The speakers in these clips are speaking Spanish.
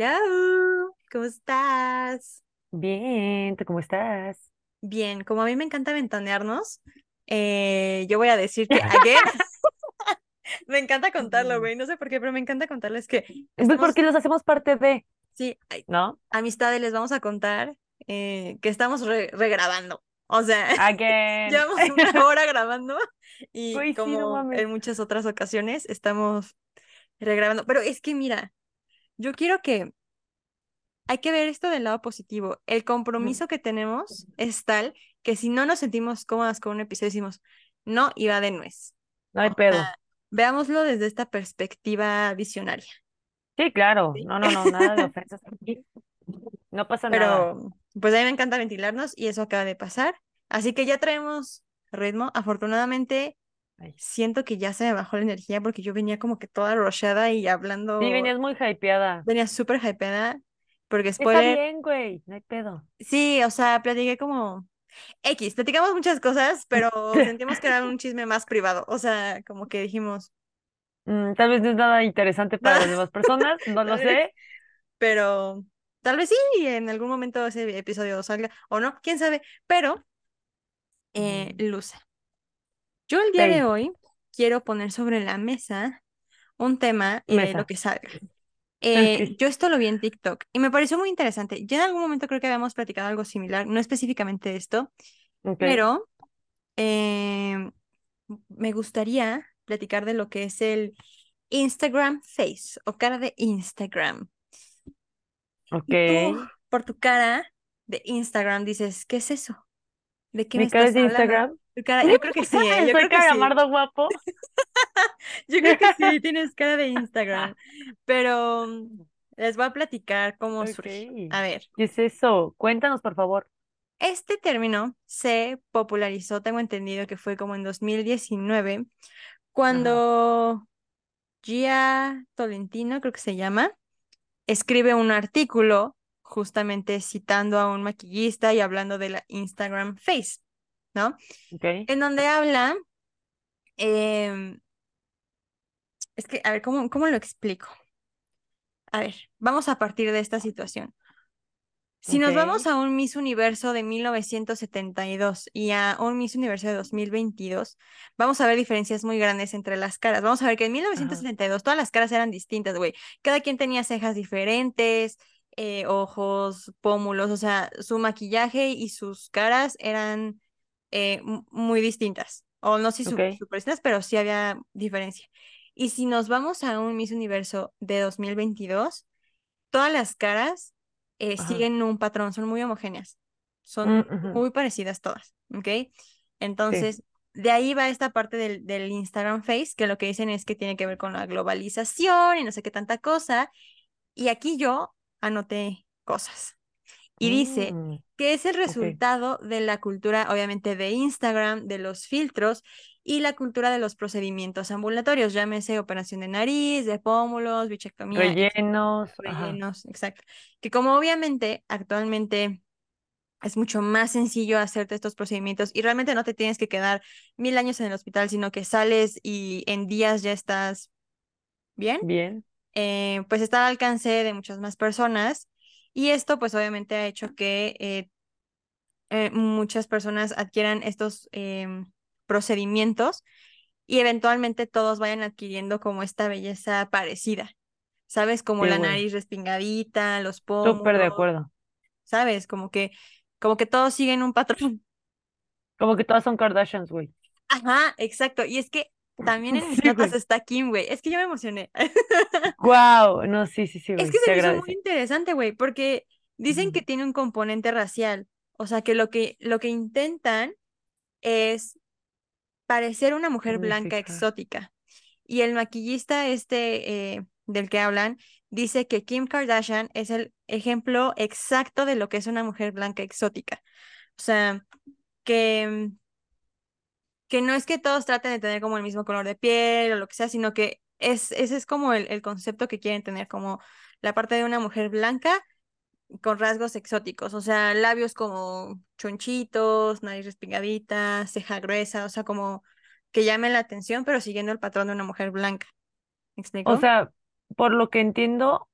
Hello. ¿cómo estás? Bien, ¿tú cómo estás? Bien, como a mí me encanta ventanearnos, eh, yo voy a decir que again, me encanta contarlo, Mm. güey, no sé por qué, pero me encanta contarles que Pues estamos, porque los hacemos parte de, sí, ¿no? amistades, les vamos a contar eh, que estamos re- regrabando, o sea, Again. llevamos una hora grabando y Güey, sí, no como en muchas otras ocasiones estamos regrabando, pero es que mira, yo quiero que hay que ver esto del lado positivo. El compromiso que tenemos es tal que si no nos sentimos cómodas con un episodio, decimos, no, iba de nuez. No hay pedo. veámoslo desde esta perspectiva visionaria. Sí, claro. ¿sí? No, no, no, nada de ofensas aquí. No pasa nada. Pero pues a mí me encanta ventilarnos y eso acaba de pasar. Así que ya traemos ritmo. Afortunadamente, Ay. siento que ya se me bajó la energía porque yo venía como que toda rusheada y hablando, Sí, venías muy hypeada. venía súper hypeada. Porque Está spoiler, bien, güey. No hay pedo. sí, o sea, platiqué como X, platicamos muchas cosas, pero sentimos que era un chisme más privado. O sea, como que dijimos, Mm, tal vez no es nada interesante para las demás personas, no lo sé. pero tal vez sí, en algún momento ese episodio salga o no, quién sabe. Pero, eh, Mm, Luza, yo el día de hoy quiero poner sobre la mesa un tema y de ahí lo que salga. Eh, yo esto lo vi en TikTok y me pareció muy interesante. Ya en algún momento creo que habíamos platicado algo similar, no específicamente esto, pero eh, me gustaría platicar de lo que es el Instagram Face o cara de Instagram. Ok. Y tú, por tu cara de Instagram, dices, ¿qué es eso? ¿De qué me ¿Mi cara es estás de? Instagram? Cara, yo creo que sí, ¿eh? Yo Soy creo que sí. guapo. Yo creo que sí, tienes cara de Instagram. Pero les voy a platicar cómo surge. Ok. A ver, ¿Qué es eso? Cuéntanos, por favor. este término se popularizó, tengo entendido que fue como en 2019, Ajá. cuando Gia Tolentino, creo que se llama, escribe un artículo justamente citando a un maquillista y hablando de la Instagram Face, ¿no? Ok. En donde habla, em, es que, a ver, ¿cómo, cómo lo explico? A ver, vamos a partir de esta situación. Si nos vamos a un Miss Universo de 1972 y a un Miss Universo de 2022, vamos a ver diferencias muy grandes entre las caras. Vamos a ver que en Ajá. 1972 todas las caras eran distintas, güey. Cada quien tenía cejas diferentes, eh, ojos, pómulos, o sea, su maquillaje y sus caras eran eh, muy distintas. O no sé si Ok. súper distintas, pero sí había diferencia. Y si nos vamos a un Miss Universo de 2022, todas las caras eh, siguen un patrón, son muy homogéneas, Mm, son ujú. muy parecidas todas, ¿ok? Sí. Entonces, de ahí va esta parte del, del Instagram Face, que lo que dicen es que tiene que ver con la globalización y no sé qué tanta cosa. Y aquí yo anoté cosas. Y dice Mm, que es el resultado de la cultura, obviamente, de Instagram, de los filtros y la cultura de los procedimientos ambulatorios, llámese operación de nariz, de pómulos, bichectomía. Rellenos. Ajá. rellenos, exacto. Que como obviamente actualmente es mucho más sencillo hacerte estos procedimientos y realmente no te tienes que quedar mil años en el hospital, sino que sales y en días ya estás bien, Bien. eh, pues está al alcance de muchas más personas. Y esto pues obviamente ha hecho que eh, eh, muchas personas adquieran estos em, procedimientos y eventualmente todos vayan adquiriendo como esta belleza parecida, ¿sabes? Como Sí, la nariz respingadita, los Súper de pómulos, acuerdo. ¿sabes? Como que, como que todos siguen un patrón. Como que todas son Kardashians, güey. Ajá, exacto. Y es que también en mis Sí, notas está Kim, güey. Es que yo me emocioné. Wow. No, sí, sí, sí, Es que se me hizo muy interesante, güey, porque dicen que tiene un componente racial. O sea, que lo que, lo que intentan es parecer una mujer blanca exótica. Y el maquillista este eh, del que hablan dice que Kim Kardashian es el ejemplo exacto de lo que es una mujer blanca exótica. O sea, que, que no es que todos traten de tener como el mismo color de piel o lo que sea, sino que es, ese es como el, el concepto que quieren tener, como la parte de una mujer blanca con rasgos exóticos, o sea, labios como chonchitos, nariz respingadita, ceja gruesa, o sea, como que llamen la atención, pero siguiendo el patrón de una mujer blanca. ¿Me O explico? sea, por lo que entiendo,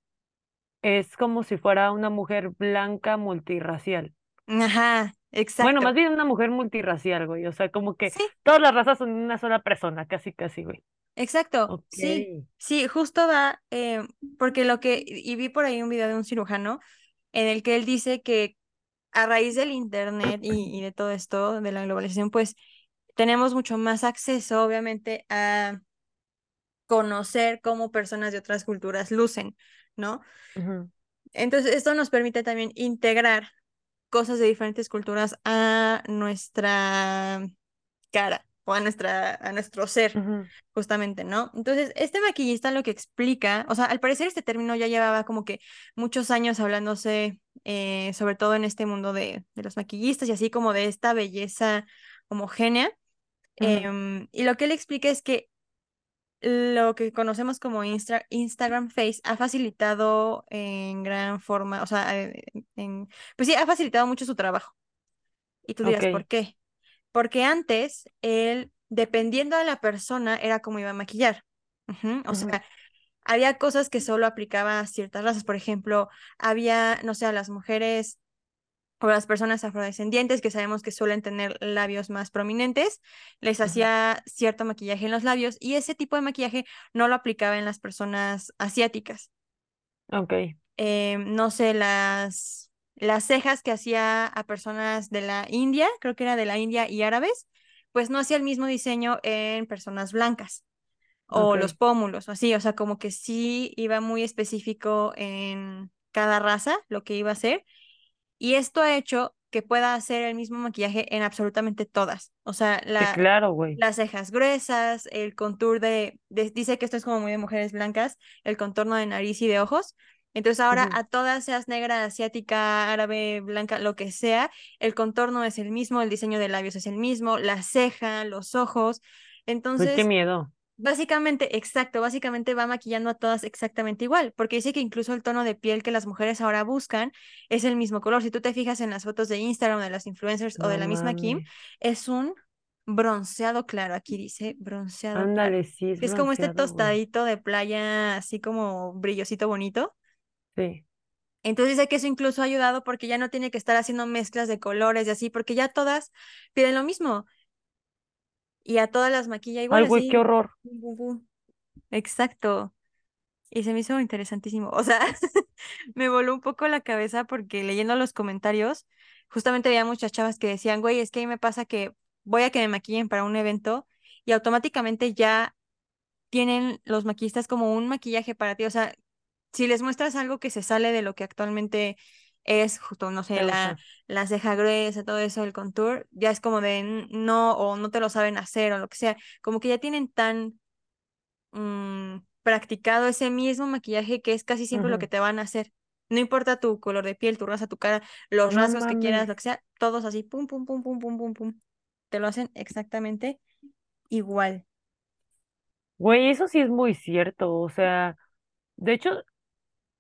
es como si fuera una mujer blanca multirracial. Ajá, Bueno, más bien una mujer multirracial, güey. O sea, como que Sí, todas las razas son una sola persona, casi, casi, güey. exacto. Sí, sí, justo va, eh, porque lo que, y vi por ahí un video de un cirujano en el que él dice que a raíz del internet y, y de todo esto, de la globalización, pues tenemos mucho más acceso, obviamente, a conocer cómo personas de otras culturas lucen, ¿no? Entonces, esto nos permite también integrar cosas de diferentes culturas a nuestra cara o a nuestra, a nuestro ser, justamente, ¿no? Entonces, este maquillista lo que explica, o sea, al parecer este término ya llevaba como que muchos años hablándose, eh, sobre todo en este mundo de, de los maquillistas y así como de esta belleza homogénea. Em, y lo que él explica es que lo que conocemos como Insta- Instagram Face ha facilitado en gran forma, o sea, eh, en, pues sí, ha facilitado mucho su trabajo. Y tú dirás, ¿por qué? Porque antes él, dependiendo de la persona, era como iba a maquillar. O sea, había cosas que solo aplicaba a ciertas razas. Por ejemplo, había, no sé, a las mujeres o las personas afrodescendientes que sabemos que suelen tener labios más prominentes, les hacía cierto maquillaje en los labios y ese tipo de maquillaje no lo aplicaba en las personas asiáticas. Ok. Eh, no sé, las, las cejas que hacía a personas de la India, creo que era de la India y árabes, pues no hacía el mismo diseño en personas blancas o los pómulos, o así, o sea, como que sí iba muy específico en cada raza lo que iba a hacer y esto ha hecho que pueda hacer el mismo maquillaje en absolutamente todas. O sea, Sí, la, claro, güey. las cejas gruesas, el contour de, de- dice que esto es como muy de mujeres blancas, el contorno de nariz y de ojos. Entonces ahora a todas, seas negra, asiática, árabe, blanca, lo que sea, el contorno es el mismo, el diseño de labios es el mismo, la ceja, los ojos. Qué Entonces, miedo. Básicamente, exacto, básicamente va maquillando a todas exactamente igual, porque dice que incluso el tono de piel que las mujeres ahora buscan es el mismo color. Si tú te fijas en las fotos de Instagram de las influencers o de la misma Kim, es un bronceado claro. Aquí dice bronceado claro. Ándale, sí, es Es como este tostadito de playa, así como brillosito bonito. Sí. Entonces dice que eso incluso ha ayudado porque ya no tiene que estar haciendo mezclas de colores y así, porque ya todas piden lo mismo y a todas las maquilla igual, Ay, güey, qué horror. Exacto. Y se me hizo interesantísimo. O sea, me voló un poco la cabeza porque leyendo los comentarios, justamente había muchas chavas que decían, güey, es que ahí me pasa que voy a que me maquillen para un evento y automáticamente ya tienen los maquillistas como un maquillaje para ti. O sea, si les muestras algo que se sale de lo que actualmente es, justo, no sé, la, la ceja gruesa, todo eso, el contour, ya es como de "N- no, o no te lo saben hacer, o lo que sea. Como que ya tienen tan mm, practicado ese mismo maquillaje que es casi siempre lo que te van a hacer. No importa tu color de piel, tu raza, tu cara, los No rasgos que quieras, lo que sea, todos así, pum, pum, pum, pum, pum, pum, pum. Te lo hacen exactamente igual. Güey, eso sí es muy cierto. O sea, de hecho,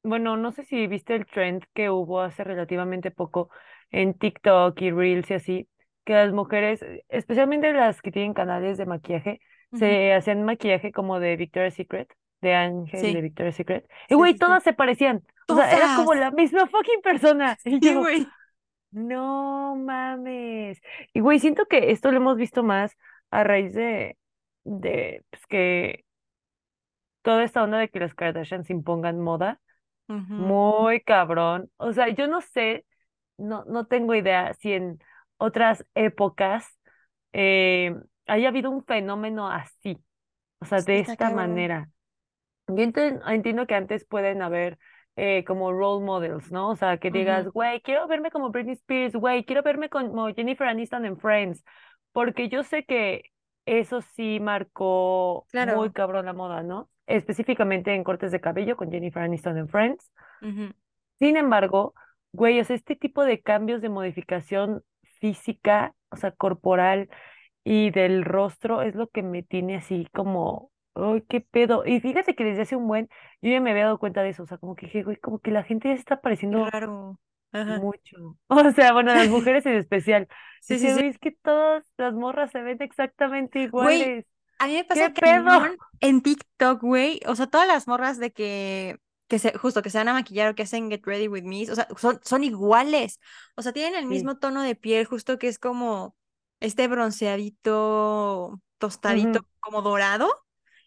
bueno, no sé si viste el trend que hubo hace relativamente poco en TikTok y Reels y así, que las mujeres, eh, especialmente las que tienen canales de maquillaje, se hacían maquillaje como de Victoria's Secret, de Ángel de Sí, Victoria's Secret. Y güey, sí, sí. todas se parecían. O sea, era como la misma fucking persona. Y yo, güey. no mames. Y güey, siento que esto lo hemos visto más a raíz de, de, pues que toda esta onda de que las Kardashians impongan moda. Muy cabrón. O sea, yo no sé, no, no tengo idea si en otras épocas eh, haya habido un fenómeno así, o sea, de está esta cabrón. manera. Yo entiendo que antes pueden haber eh, como role models, ¿no? O sea, que digas, güey, quiero verme como Britney Spears, güey, quiero verme como Jennifer Aniston en Friends, porque yo sé que eso sí marcó muy cabrón la moda, ¿no? Específicamente en cortes de cabello con Jennifer Aniston en Friends. Sin embargo, güey, o sea, este tipo de cambios de modificación física, o sea, corporal y del rostro es lo que me tiene así como, ay, qué pedo. Y fíjate que desde hace un buen, yo ya me había dado cuenta de eso, o sea, como que dije, güey, como que la gente ya se está pareciendo. Ajá. mucho. O sea, bueno, las mujeres en especial. Sí, sí, es que todas las morras se ven exactamente Güey, iguales. A mí me ¿Qué pasa cañón en TikTok, güey. O sea, todas las morras de que, que se, justo que se van a maquillar o que hacen Get Ready With Me, o sea, son, son iguales. O sea, tienen el Sí. mismo tono de piel, justo que es como este bronceadito, tostadito, como dorado.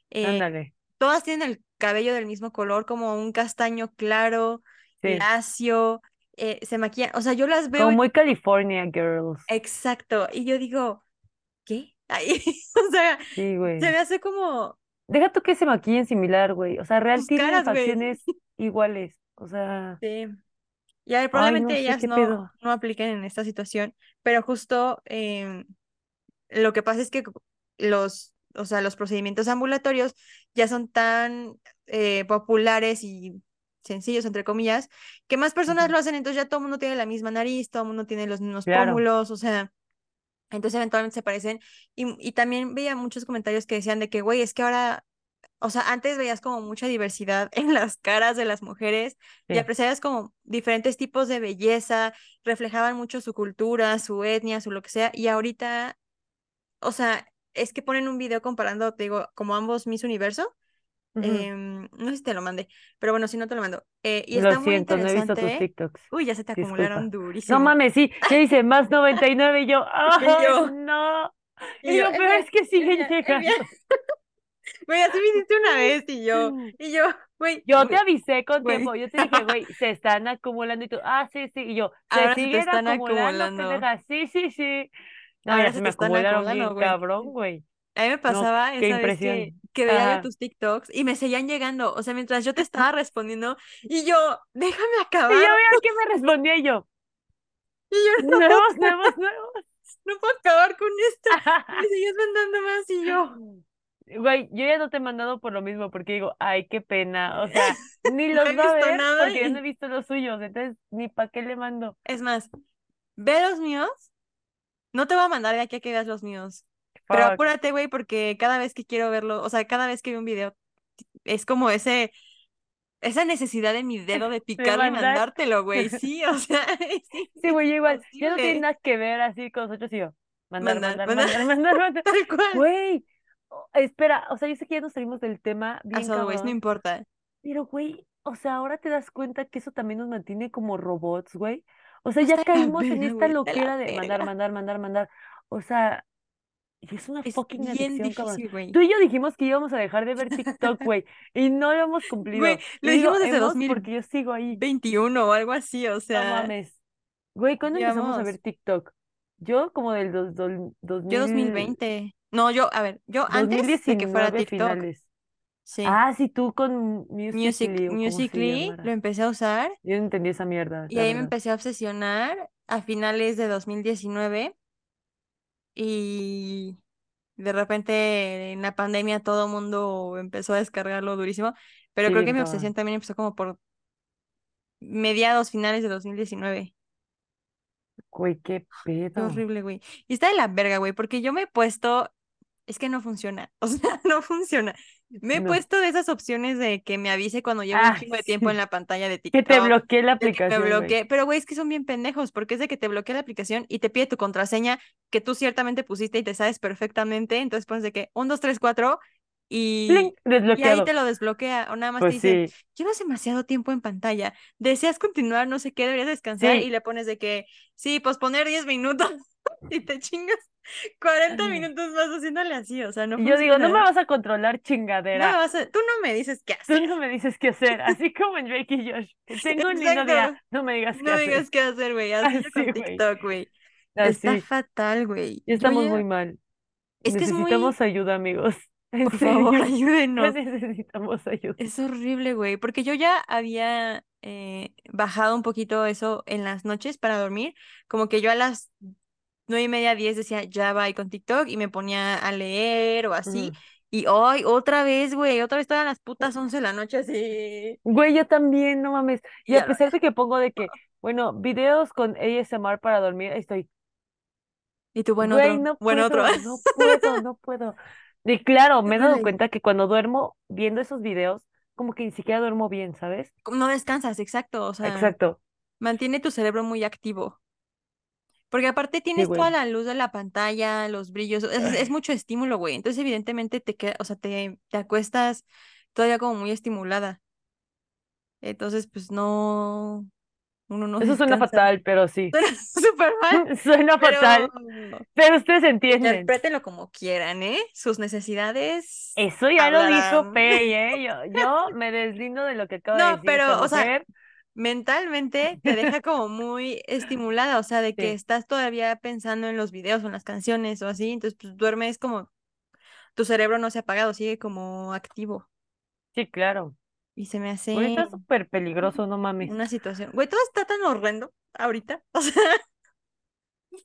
Eh, Ándale. todas tienen el cabello del mismo color, como un castaño claro, Sí. lacio. eh, se maquillan. O sea, yo las veo Como muy California Girls. exacto. Y yo digo, Ay, o sea, Sí, se me hace como Deja tú que se maquillen similar, güey. O sea, real tienen facciones iguales. O sea, Sí. Y a ver, ay, probablemente no ellas no, no apliquen en esta situación, pero justo em, lo que pasa es que los, o sea, los procedimientos ambulatorios ya son tan eh, populares y sencillos, entre comillas, que más personas lo hacen, entonces ya todo el mundo tiene la misma nariz, todo el mundo tiene los mismos Claro. pómulos, o sea, entonces eventualmente se parecen. Y, y también veía muchos comentarios que decían de que, güey, es que ahora o sea, antes veías como mucha diversidad en las caras de las mujeres y apreciabas como diferentes tipos de belleza, reflejaban mucho su cultura, su etnia, su lo que sea, y ahorita, o sea, es que ponen un video comparando, te digo, como ambos Miss Universo, Ujú. em, no sé si te lo mandé, pero bueno, si no te lo mando, eh, y Lo está muy siento, no he visto tus interesante. TikToks. Uy, ya se te acumularon Disculpa. No durísimo. mames, sí, ya dice más 99 y yo, Y ay, yo, no. y Y yo, lo peor es que siguen llegando. Güey, así me hiciste una vez y yo, y yo, güey, Yo te avisé con güey. tiempo, yo te dije, güey, se están acumulando y tú, ah, sí, sí, y yo, se Ahora se te siguen están acumulando, acumulando. sí, sí, sí. No, Ahora ya se se me acumularon bien cabrón, güey. A mí me No, pasaba qué esa vez que, impresión. que veía yo tus TikToks y me seguían llegando. O sea, mientras yo te estaba respondiendo y yo, déjame Y yo acabar. veo que me respondía y yo, Y yo no nuevos, nuevos, nuevos. no puedo acabar con esto. Y me seguías mandando más y yo, Güey, yo ya no te he mandado por lo mismo, porque digo, ay, qué pena. O sea, ni no los he va a visto ver nada. porque yo no he Y... visto los suyos, entonces ni para qué le mando. Es más, ve los míos. No te voy a mandar de aquí a que veas los míos. Pero apúrate, güey, porque cada vez que quiero verlo, o sea, cada vez que veo un video, es como ese, esa necesidad de mi dedo de picarle y mandártelo, güey. Sí, o sea, Sí, güey, yo igual. Ya no tiene nada que ver así con nosotros y yo. Mandar, Mandar, mandar, mandar, mandar, tal cual. Güey, espera, o sea, yo sé que ya nos salimos del tema As bien always, no importa. pero güey, o sea, ahora te das cuenta que eso también nos mantiene como robots, güey. O sea, ya caímos en esta loquera de mandar, mandar, mandar, mandar. O sea, es una Es fucking bien difícil, güey. Tú y yo dijimos que íbamos a dejar de ver TikTok, güey, y no lo hemos Güey, cumplido. lo Y digo, dijimos desde hemos porque yo sigo ahí. 2021 o algo así, o No sea, mames. Güey, ¿cuándo empezamos a ver TikTok? Yo como del dos, yo 2000, 2020. No, yo, a ver, yo antes de que fuera 2019 TikTok, finales. sí. Ah, sí, tú con Music, Musical.ly se Musical.ly lo empecé a usar Yo no entendí esa mierda, y ahí me verdad. empecé a obsesionar a finales de 2019 y de repente en la pandemia todo el mundo empezó a descargarlo durísimo, pero Sí, creo que mi obsesión también empezó como por mediados, finales de 2019. Güey, qué Qué pedo. horrible, güey. Y está de la verga, güey, porque yo me he puesto, es que no funciona, o sea, no funciona. Me he No. puesto de esas opciones de que me avise cuando llevo un Ah, chingo de tiempo en la pantalla de Que te TikTok, bloqueé la que aplicación, bloquee, pero güey, es que son bien pendejos, porque es de que te bloquea la aplicación y te pide tu contraseña que tú ciertamente pusiste y te sabes perfectamente, entonces pones de que 1, 2, 3, 4 y, y ahí te lo desbloquea, o nada más te Pues dice, sí, llevas demasiado tiempo en pantalla, deseas continuar, no sé qué, deberías descansar y le pones de que, sí, posponer 10 minutos y te chingas 40 minutos más haciéndole así, o sea, no yo digo, no me vas a controlar, No chingadera. vas a, tú no me dices qué Tú hacer. no me dices qué hacer. Así como en Drake y Josh. Tengo un lindo día. No me digas qué No hacer. digas qué hacer, güey. Así con. TikTok, güey. Está fatal, güey. Estamos ya, muy mal. es que es muy, Necesitamos ayuda, amigos. Por favor, ayúdenos. necesitamos ayuda. Es horrible, güey, porque yo ya había eh, bajado un poquito eso en las noches para dormir, como que yo a las nueve y media, diez decía, ya va con TikTok y me ponía a leer o así, Ujú. y hoy otra vez, güey, otra vez todas las putas once de la noche así, Güey, yo también, no mames. y a pesar de que pongo de que, bueno, videos con ASMR para dormir, ahí estoy. y tú, bueno, Güey, otro, no bueno, otro, puedo, no puedo, no puedo. Y claro, me he dado cuenta que cuando duermo viendo esos videos, como que ni siquiera duermo bien, ¿sabes? No descansas, exacto, o sea, Exacto. mantiene tu cerebro muy activo. Porque aparte Sí, tienes toda güey. la luz de la pantalla, los brillos, es, es mucho estímulo, güey. Entonces, evidentemente, te queda, o sea, te, te acuestas todavía como muy estimulada. Entonces, pues no, uno no Eso suena fatal, pero sí. Suena súper mal, Suena pero fatal, pero ustedes entienden. interprétenlo como quieran, ¿eh? Sus necesidades Eso ya lo dijo hablarán. Fey, ¿eh? Yo, yo me deslindo de lo que acaba de No, decir esta pero, o sea. Mentalmente te deja como muy estimulada, o sea, de que Sí, estás todavía pensando en los videos o en las canciones o así, entonces pues duermes como tu cerebro no se ha apagado, sigue como activo sí, claro. y se me Güey, hace está súper peligroso, no mames. una situación. Güey, todo está tan horrendo ahorita, o sea,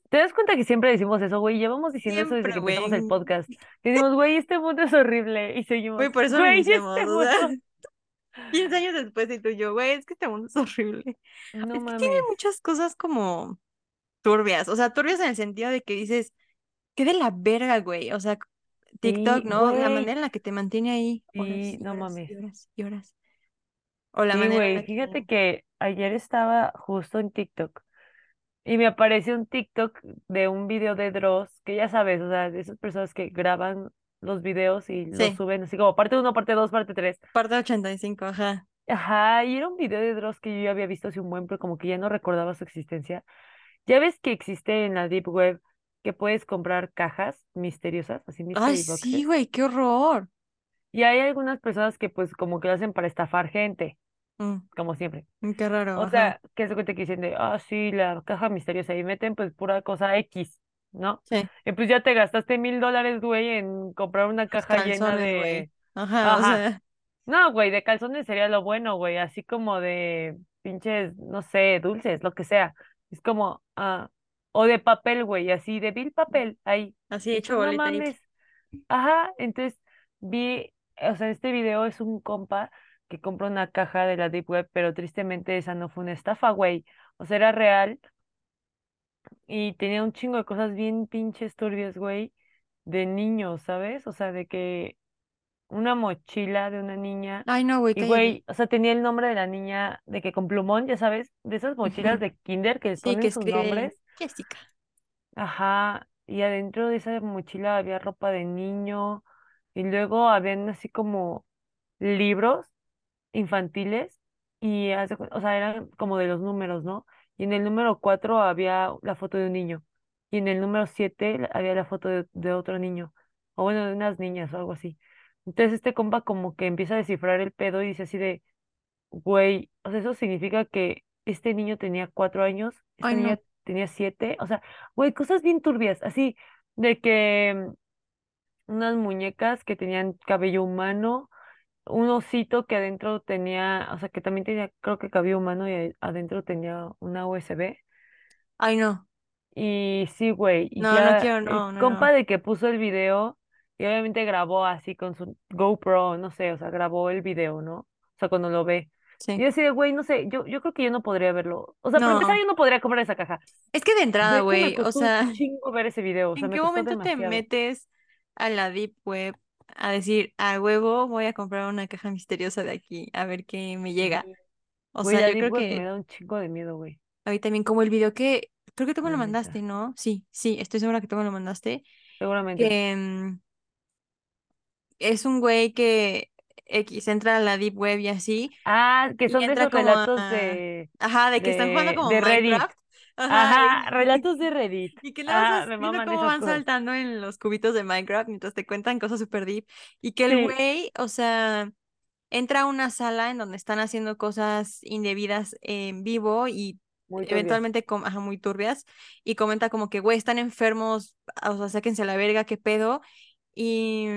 ¿Te das cuenta que siempre decimos eso, güey? Llevamos diciendo eso desde siempre, que empezamos el güey. podcast. Decimos, güey, este mundo es horrible. Y seguimos, Güey, por eso güey, este mundo. 15 años después y tú y yo, güey, es que este mundo es horrible. No Es que tiene mames. muchas cosas como turbias, o sea, turbias en el sentido de que dices, qué de la verga, güey, o sea, TikTok, Sí, ¿no? La manera en la que te mantiene ahí horas Sí, no horas mames. horas y horas. O la Sí, manera güey. la que... Fíjate que ayer estaba justo en TikTok y me apareció un TikTok de un video de Dross, que ya sabes, o sea, de esas personas que graban los videos y los Sí, suben así como parte uno, parte dos, parte tres. parte 85, ajá. Ajá, y era un video de Dross que yo ya había visto hace un buen, pero como que ya no recordaba su existencia. Ya ves que existe en la Deep Web que puedes comprar cajas misteriosas, así Ay, mystery sí, güey, qué horror. Y hay algunas personas que pues como que lo hacen para estafar gente, Mm, como siempre. mm, qué raro, O ajá. sea, que se cuenta que dicen de, ah, sí, la caja misteriosa y meten pues pura cosa X, ¿no? Sí, Y pues ya te gastaste mil dólares, güey, en comprar una los caja llena calzones, güey. de... Ajá, o Ajá. sea, No, güey, de calzones sería lo bueno, güey, así como de pinches, no sé, dulces, lo que sea. Es como, ah, o de papel, güey, así de vil papel, ahí. así hecho pues no bolita mames. Ajá, entonces vi, o sea, este video es un compa que compró una caja de la Deep Web, pero tristemente esa no fue una estafa, güey. O sea, era real y tenía un chingo de cosas bien pinches turbias, güey, de niños, ¿sabes? O sea, de que una mochila de una niña Ay, no, güey, y, güey, o sea, tenía el nombre de la niña de que con plumón, ya sabes, de esas mochilas de kinder que Sí, que ponen sus escribe nombres. Jessica. Ajá, y adentro de esa mochila había ropa de niño y luego habían así como libros infantiles y, o sea, eran como de los números, ¿no? Y en el número 4 había la foto de un niño y en el número 7 la- había la foto de, de otro niño, o bueno, de unas niñas o algo así. Entonces este compa como que empieza a descifrar el pedo y dice así de, güey, o sea, eso significa que este niño tenía cuatro años, Ay, no. niña tenía siete, o sea, güey, cosas bien turbias, así de que mm, unas muñecas que tenían cabello humano un osito que adentro tenía, o sea, que también tenía, creo que cabello humano y adentro tenía una USB. Ay, no. Y sí, güey, No, no ya quiero, el no, no, compa no. de que puso el video y obviamente grabó así con su GoPro, no sé, o sea, grabó el video, ¿no? O sea, cuando lo ve. Y yo así de, güey, no sé, yo, yo creo que yo no podría verlo. O sea, para empezar, No. yo no podría comprar esa caja. Es que de entrada, güey, o costó un sea, chingo ver ese video, o sea, ¿en me qué momento te metes a la Deep Web a decir, a huevo, voy a comprar una caja misteriosa de aquí, a ver qué me llega? O Güey, sea, yo creo Web me que da un chingo de miedo, güey, a mí también como el video que, creo que tú me lo mandaste. ¿no? Sí, sí, estoy segura que tú me lo mandaste, Seguramente. que mm, es un güey que X entra a la Deep Web y así, Ah, que son de esos como relatos a, de, ajá, de que están jugando como de Reddit. Ajá, Ajá, y, relatos de Reddit. Y que luego Ah, me viendo cómo van cosas. saltando en los cubitos de Minecraft mientras te cuentan cosas súper deep. Y que el Sí, güey, o sea, entra a una sala en donde están haciendo cosas indebidas en vivo y muy eventualmente ajá, muy turbias. Y comenta como que, güey, están enfermos, o sea, sáquense a la verga, qué pedo. Y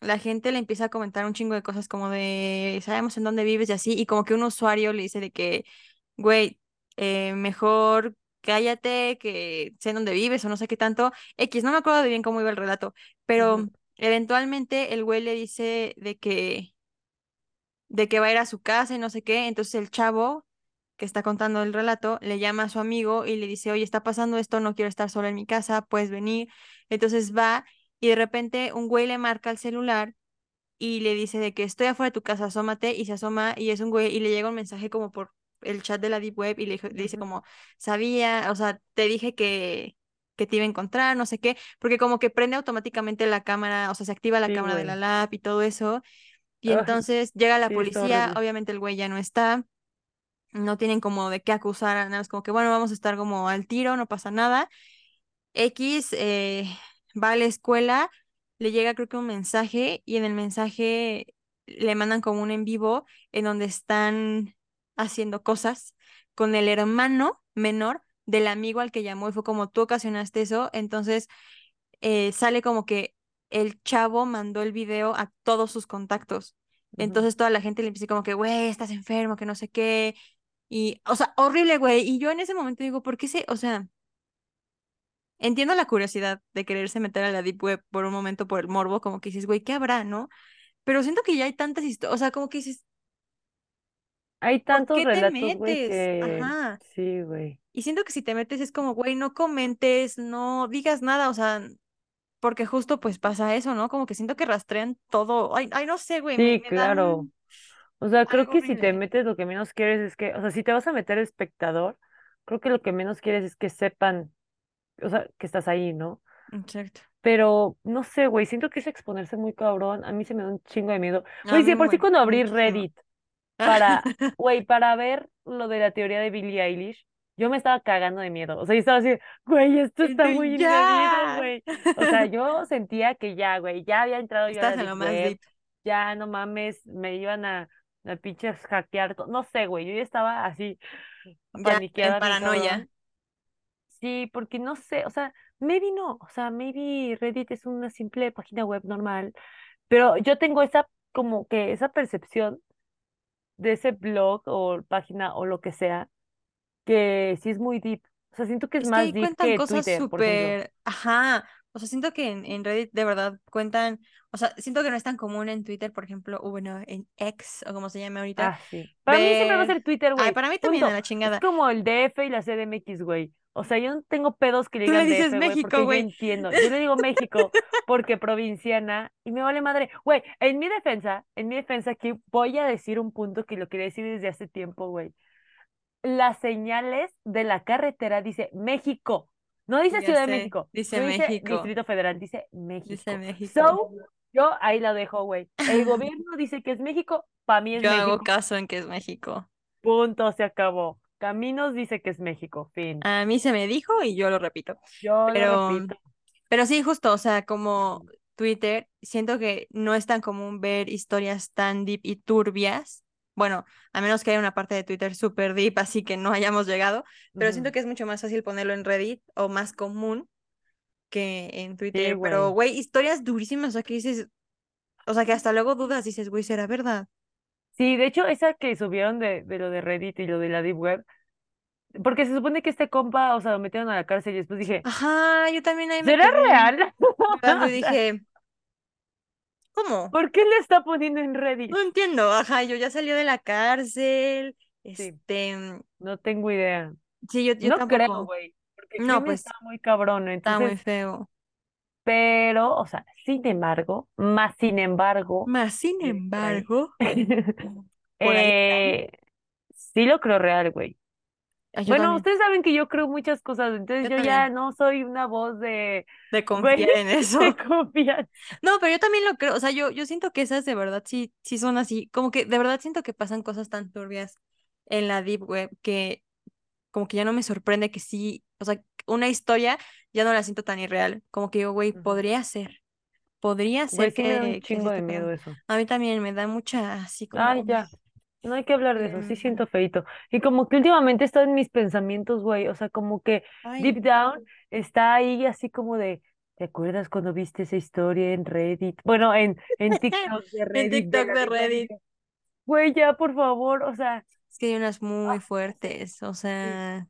la gente le empieza a comentar un chingo de cosas como de, sabemos en dónde vives y así. Y como que un usuario le dice de que, güey, eh, mejor cállate, que sé dónde vives o no sé qué tanto. X, no me acuerdo de bien cómo iba el relato, pero eventualmente el güey le dice de que, de que va a ir a su casa y no sé qué. Entonces el chavo que está contando el relato le llama a su amigo y le dice, oye, está pasando esto, no quiero estar sola en mi casa, puedes venir. Entonces va y de repente un güey le marca al celular y le dice de que estoy afuera de tu casa, asómate y se asoma y es un güey y le llega un mensaje como por el chat de la Deep Web y le, dice como, sabía, o sea, te dije que, que te iba a encontrar, no sé qué, porque como que prende automáticamente la cámara, o sea, se activa la Sí, cámara de la lab y todo eso. Y entonces llega la sí, policía, obviamente el güey ya no está, no tienen como de qué acusar, nada más como que, bueno, vamos a estar como al tiro, no pasa nada. X eh, va a la escuela, le llega creo que un mensaje y en el mensaje le mandan como un en vivo en donde están haciendo cosas con el hermano menor del amigo al que llamó y fue como tú ocasionaste eso, entonces eh, sale como que el chavo mandó el video a todos sus contactos. Entonces toda la gente le empieza como que, güey, estás enfermo, que no sé qué. Y, o sea, horrible, güey. Y yo en ese momento digo, ¿por qué se, o sea, entiendo la curiosidad de quererse meter a la Deep Web por un momento por el morbo, como que dices, güey, ¿qué habrá, no? Pero siento que ya hay tantas historias, o sea, como que dices, Hay ¿por tantos qué te relatos, güey, metes? que Ajá. sí, güey. Y siento que si te metes es como, güey, no comentes, no digas nada, o sea, porque justo pues pasa eso, ¿no? Como que siento que rastrean todo. Ay, ay, no sé, güey, Sí, me claro. O sea, creo algo que si te metes lo que menos quieres es que, o sea, si te vas a meter espectador, creo que lo que menos quieres es que sepan, o sea, que estás ahí, ¿no? Exacto. Pero no sé, güey, siento que es exponerse muy cabrón. A mí se me da un chingo de miedo. Güey, de por sí cuando abrí. Reddit para, güey, para ver lo de la teoría de Billie Eilish, yo me estaba cagando de miedo. O sea, yo estaba así, güey, esto está muy ya. güey. O sea, yo sentía que ya, güey, ya había entrado yo a la más web, ya no mames, me iban a, a pinches hackear, no sé, güey, yo ya estaba así Ya en paniqueada, paranoia. Sí, porque no sé, o sea, maybe no, o sea, maybe Reddit es una simple página web normal, pero yo tengo esa, como que esa percepción de ese blog o página o lo que sea, que sí es muy deep. O sea, siento que es Es que más ahí deep cuentan que cosas súper, ajá, o sea, siento que en, en Reddit de verdad cuentan, o sea, siento que no es tan común en Twitter, por ejemplo, o bueno, en X o como se llame ahorita, Ah, sí. Para mí siempre va a ver, ser Twitter, ay, güey. para mí también a la Es chingada. como el DF y la CDMX, güey. O sea, yo no tengo pedos que le digan dices DF, México, porque yo entiendo. Yo le digo México porque provinciana y me vale madre. Güey, en mi defensa, en mi defensa aquí voy a decir un punto que lo quería decir desde hace tiempo, güey. Las señales de la carretera dice México. No dice Ciudad de México, dice no dice México, Distrito Federal, dice dice México. México. So, yo ahí la dejo, güey. El gobierno dice que es México, para mí es Yo hago México. caso en que es México. Punto, se acabó. Caminos dice que es México, fin. A mí se me dijo y yo lo repito. Yo lo Pero, repito. pero sí, justo, o sea, como Twitter, siento que no es tan común ver historias tan deep y turbias. Bueno, a menos que haya una parte de Twitter súper deep, así que no hayamos llegado. Pero siento que es mucho más fácil ponerlo en Reddit o más común que en Sí, Twitter. Pero, güey, historias durísimas, o sea, que dices, o sea, que hasta luego dudas, dices, güey, ¿será verdad? Sí, de hecho, esa que subieron de, de lo de Reddit y lo de la Deep Web, porque se supone que este compa, o sea, lo metieron a la cárcel y después dije, Ajá, yo también ahí me ¿será quedé real? y dije, ¿cómo? ¿por qué le está poniendo en Reddit? No entiendo, ajá, yo ya salió de la cárcel, Sí, este, mm, no tengo idea. sí, yo, yo No creo, tampoco, güey, porque el no, crimen pues está muy cabrón, está muy feo. Pero, o sea, sin embargo, más sin embargo, Más sin ahí, embargo, eh, sí lo creo real, güey. Bueno, ustedes saben que yo creo muchas cosas, entonces yo yo ya no soy una voz de, de güey, confiar en eso. de confianza. No, pero yo también lo creo, o sea, yo, yo siento que esas de verdad sí, sí son así, como que de verdad siento que pasan cosas tan turbias en la deep web que como que ya no me sorprende que sí, o sea, una historia ya no la siento tan irreal, como que digo, güey, podría ser, podría Güey, ser sí me da un que, chingo de esté miedo eso. A mí también me da mucha, así como, Ay, ya, no hay que hablar de eso, sí em, siento feito. Y como que últimamente está en mis pensamientos, güey, o sea, como que ay, deep down está ahí así como de, ¿te acuerdas cuando viste esa historia en Reddit? Bueno, en, en TikTok de en Reddit de TikTok de Reddit. güey, ya, por favor, o sea, Es que hay unas muy fuertes, o sea,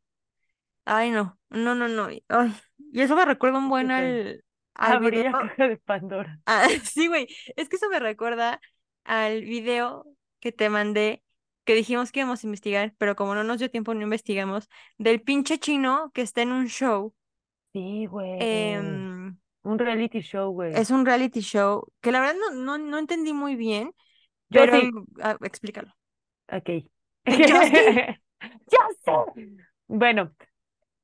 ay, no, no, no, no, y- ay, y eso me recuerda un buen al, al video, Abrí la caja de Pandora. ah, sí, güey, es que eso me recuerda al video que te mandé, que dijimos que íbamos a investigar, pero como no nos dio tiempo, no investigamos, del pinche chino que está en un show, Sí, güey. em, Un reality show, güey. es un reality show, que la verdad no, no, no entendí muy bien, Yo pero, sí. ah, explícalo. Ok. Ya sé. Bueno,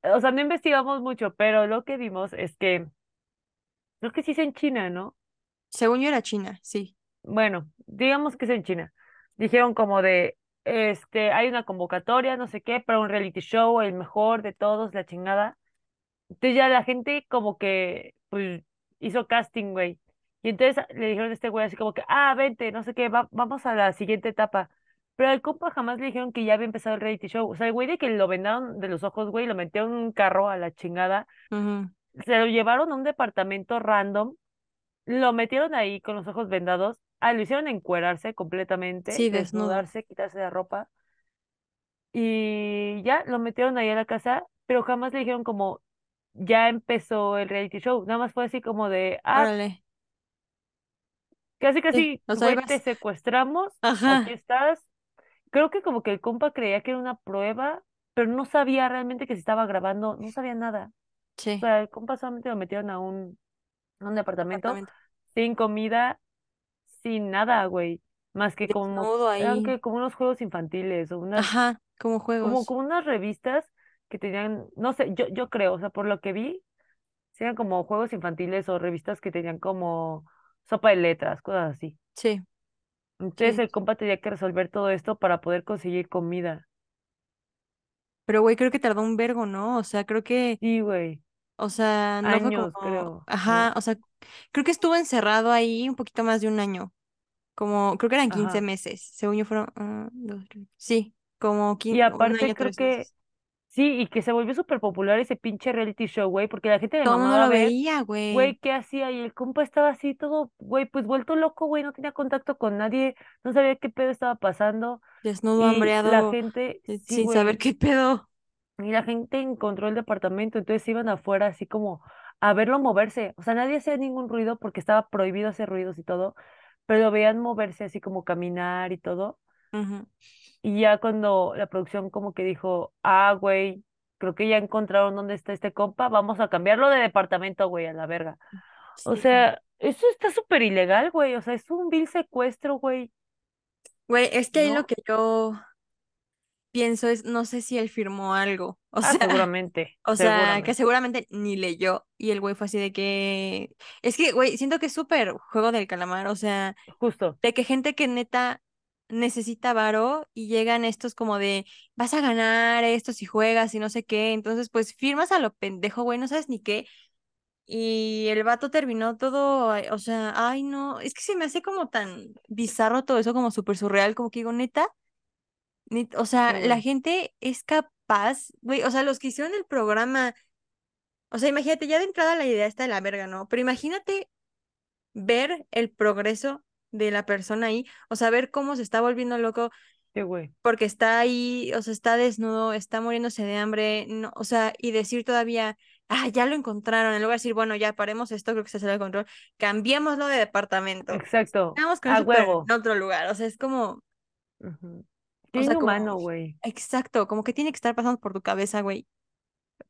o sea, no investigamos mucho, pero lo que vimos es que, creo que sí es en China, ¿no? Según yo era China, sí. Bueno, digamos que es en China. Dijeron como de, este, hay una convocatoria, no sé qué, para un reality show, el mejor de todos, la chingada. Entonces ya la gente como que, pues, hizo casting, güey. Y entonces le dijeron a este güey así como que, ah, vente, no sé qué, va- vamos a la siguiente etapa. Pero al compa jamás le dijeron que ya había empezado el reality show. O sea, el güey de que lo vendaron de los ojos, güey, lo metió en un carro a la chingada. Se lo llevaron a un departamento random, lo metieron ahí con los ojos vendados. Ah, lo hicieron encuerarse completamente, Sí, desnudo. desnudarse, quitarse la ropa. Y ya lo metieron ahí a la casa, pero jamás le dijeron como, ya empezó el reality show. Nada más fue así como de, ah, Órale. casi Sí, casi, ahí güey, te secuestramos, aquí Ajá. estás. Creo que como que el compa creía que era una prueba, pero no sabía realmente que se estaba grabando, no sabía nada. O Sí. sea, el compa solamente lo metieron a un, a un departamento sin comida, sin nada, güey. Más que como, Desnudo que como unos juegos infantiles o unas, Ajá, como como, juegos. como unas revistas que tenían, no sé, yo, yo creo, o sea, por lo que vi, eran como juegos infantiles o revistas que tenían como sopa de letras, cosas así. Sí, Entonces sí. el compa tenía que resolver todo esto para poder conseguir comida. Pero, güey, creo que tardó un vergo, ¿no? O sea, creo que, Sí, güey. o sea, no fue como, Años, creo, ajá, o sea, creo que estuvo encerrado ahí un poquito más de un año. Como, creo que eran 15 Ajá. meses. Según yo fueron, ah, dos, tres. Sí, como Y 15, un aparte año, creo que, meses. Sí, y que se volvió súper popular ese pinche reality show, güey, porque la gente le Todo mamaba lo ver, veía, güey. güey, ¿qué hacía? Y el compa estaba así todo, güey, pues vuelto loco, güey, no tenía contacto con nadie, no sabía qué pedo estaba pasando. Desnudo, Y la hambreado, gente, eh, sí, sin saber qué pedo. y la gente encontró el departamento, entonces iban afuera así como a verlo moverse. O sea, nadie hacía ningún ruido porque estaba prohibido hacer ruidos y todo, pero lo veían moverse así como caminar y todo. Y ya cuando la producción como que dijo, ah, güey, creo que ya encontraron dónde está este compa, vamos a cambiarlo de departamento, güey, a la verga. O sea, eso está súper ilegal, güey, o sea, es un vil secuestro, güey, Güey, es que ahí lo ¿no? que yo pienso es, no sé si él firmó algo. O Ah, sea, seguramente, o sea, que seguramente, seguramente ni leyó. Y el güey fue así de que. Es que, güey, siento que es súper juego del calamar. O sea, justo, de que gente que neta necesita varo y llegan estos como de vas a ganar esto si juegas y no sé qué. Entonces, pues firmas a lo pendejo, güey, no sabes ni qué. Y el vato terminó todo, o sea, ay no, es que se me hace como tan bizarro todo eso, como súper surreal, como que digo, neta, net- o sí, sea, la gente es capaz, güey, o sea, los que hicieron el programa, o sea, imagínate, ya de entrada la idea está de la verga, ¿no? Pero imagínate ver el progreso de la persona ahí, o sea, ver cómo se está volviendo loco sí, güey, porque está ahí, o sea, está desnudo, está muriéndose de hambre, no, o sea, y decir todavía, ah, ya lo encontraron, en lugar de decir, bueno, ya paremos esto, creo que se sale de control, cambiémoslo de departamento, exacto, vamos con a huevo. en otro lugar, o sea, es como, Ujú. Qué o sea, como, inhumano, güey. exacto, como que tiene que estar pasando por tu cabeza, güey,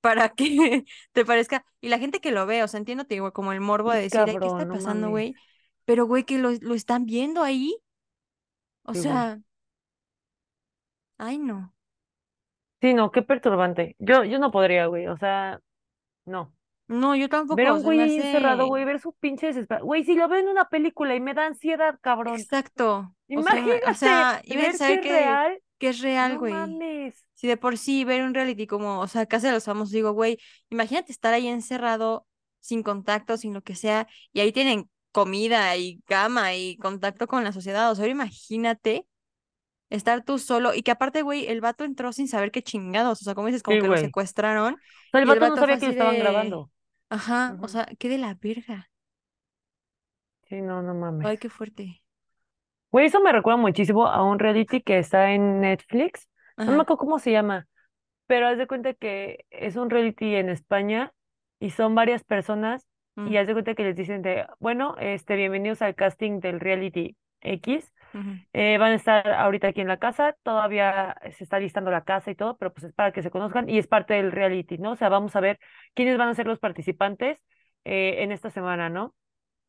para que te parezca, y la gente que lo ve, o sea, entiendo, te digo, como el morbo de decir, ¿qué está pasando, güey? Pero, güey, que lo, lo están viendo ahí, o Sí, sea, ay, no, Sí, no, qué perturbante. Yo, yo no podría, güey. O sea, no. no, yo Ver a tampoco, un se me güey ahí encerrado, güey, ver su pinche desesperación. Güey, si lo veo en una película y me da ansiedad, cabrón. Exacto. O sea, ima- o Imagínate sea, y ver que es real. que es real, No güey. mames. Si de por sí ver un reality como, o sea, Casa de los Famosos, digo, güey, imagínate estar ahí encerrado, sin contacto, sin lo que sea, y ahí tienen comida y cama y contacto con la sociedad. O sea, imagínate estar tú solo y que aparte, güey, el vato entró sin saber qué chingados. O sea, como dices, como Sí, que lo secuestraron O sea, el vato no sabía que lo estaban de, grabando. ajá, o sea, qué de la verga. Sí, no, no mames. Ay, qué fuerte. Güey, eso me recuerda muchísimo a un reality que está en Netflix. No me acuerdo cómo se llama. Pero haz de cuenta que es un reality en España y son varias personas mm, y haz de cuenta que les dicen de, bueno, este, bienvenidos al casting del reality X. Eh, van a estar ahorita aquí en la casa, todavía se está listando la casa y todo, pero pues es para que se conozcan y es parte del reality, ¿no? O sea, vamos a ver quiénes van a ser los participantes eh, en esta semana, ¿no?